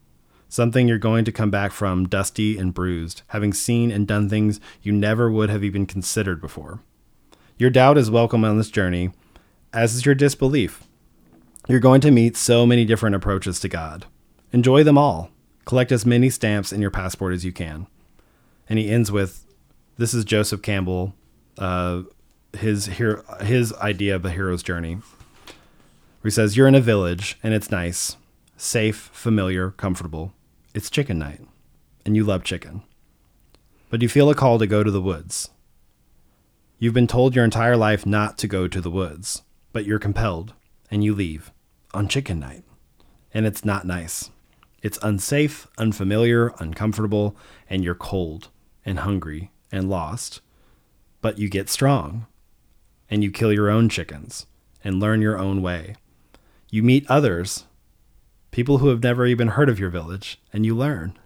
Something you're going to come back from dusty and bruised, having seen and done things you never would have even considered before. Your doubt is welcome on this journey, as is your disbelief. You're going to meet so many different approaches to God. Enjoy them all. Collect as many stamps in your passport as you can. And he ends with this is Joseph Campbell, uh, his hero, his idea of the hero's journey. Where he says, You're in a village and it's nice, safe, familiar, comfortable. It's chicken night, and you love chicken. But you feel a call to go to the woods. You've been told your entire life not to go to the woods, but you're compelled, and you leave on chicken night. And it's not nice. It's unsafe, unfamiliar, uncomfortable, and you're cold and hungry and lost. But you get strong and you kill your own chickens and learn your own way. You meet others, people who have never even heard of your village, and you learn.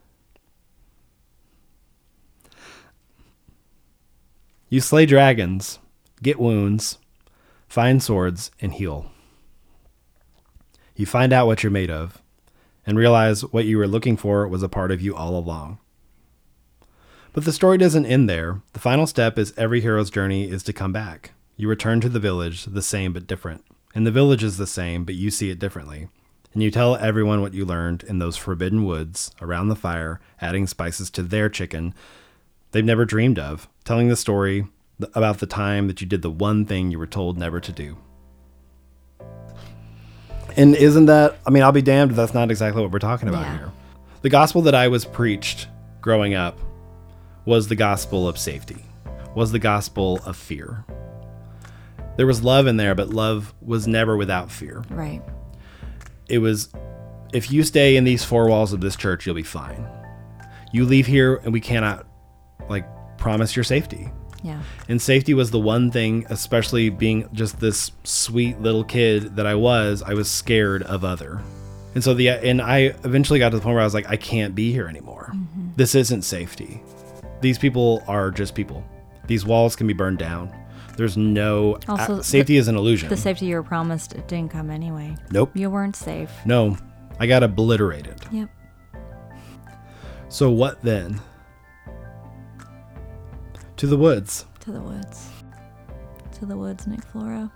You slay dragons, get wounds, find swords, and heal. You find out what you're made of and realize what you were looking for was a part of you all along. But the story doesn't end there. The final step is every hero's journey is to come back. You return to the village, the same but different. And the village is the same, but you see it differently. And you tell everyone what you learned in those forbidden woods around the fire, adding spices to their chicken they've never dreamed of, telling the story about the time that you did the one thing you were told never to do. And isn't that, I mean, I'll be damned if that's not exactly what we're talking about Yeah. here. The gospel that I was preached growing up was the gospel of safety, was the gospel of fear. There was love in there, but love was never without fear. Right. It was, if you stay in these four walls of this church, you'll be fine. You leave here and we cannot, like, promise your safety. Yeah. And safety was the one thing, especially being just this sweet little kid that I was, I was scared of other. And so the and I eventually got to the point where I was like, I can't be here anymore. Mm-hmm. This isn't safety. These people are just people. These walls can be burned down. There's no uh, Also, a- safety is an illusion. The safety you were promised it didn't come anyway. nope. You weren't safe. No. I got obliterated. Yep. So what then? To the woods. To the woods. To the woods, Nick Flora.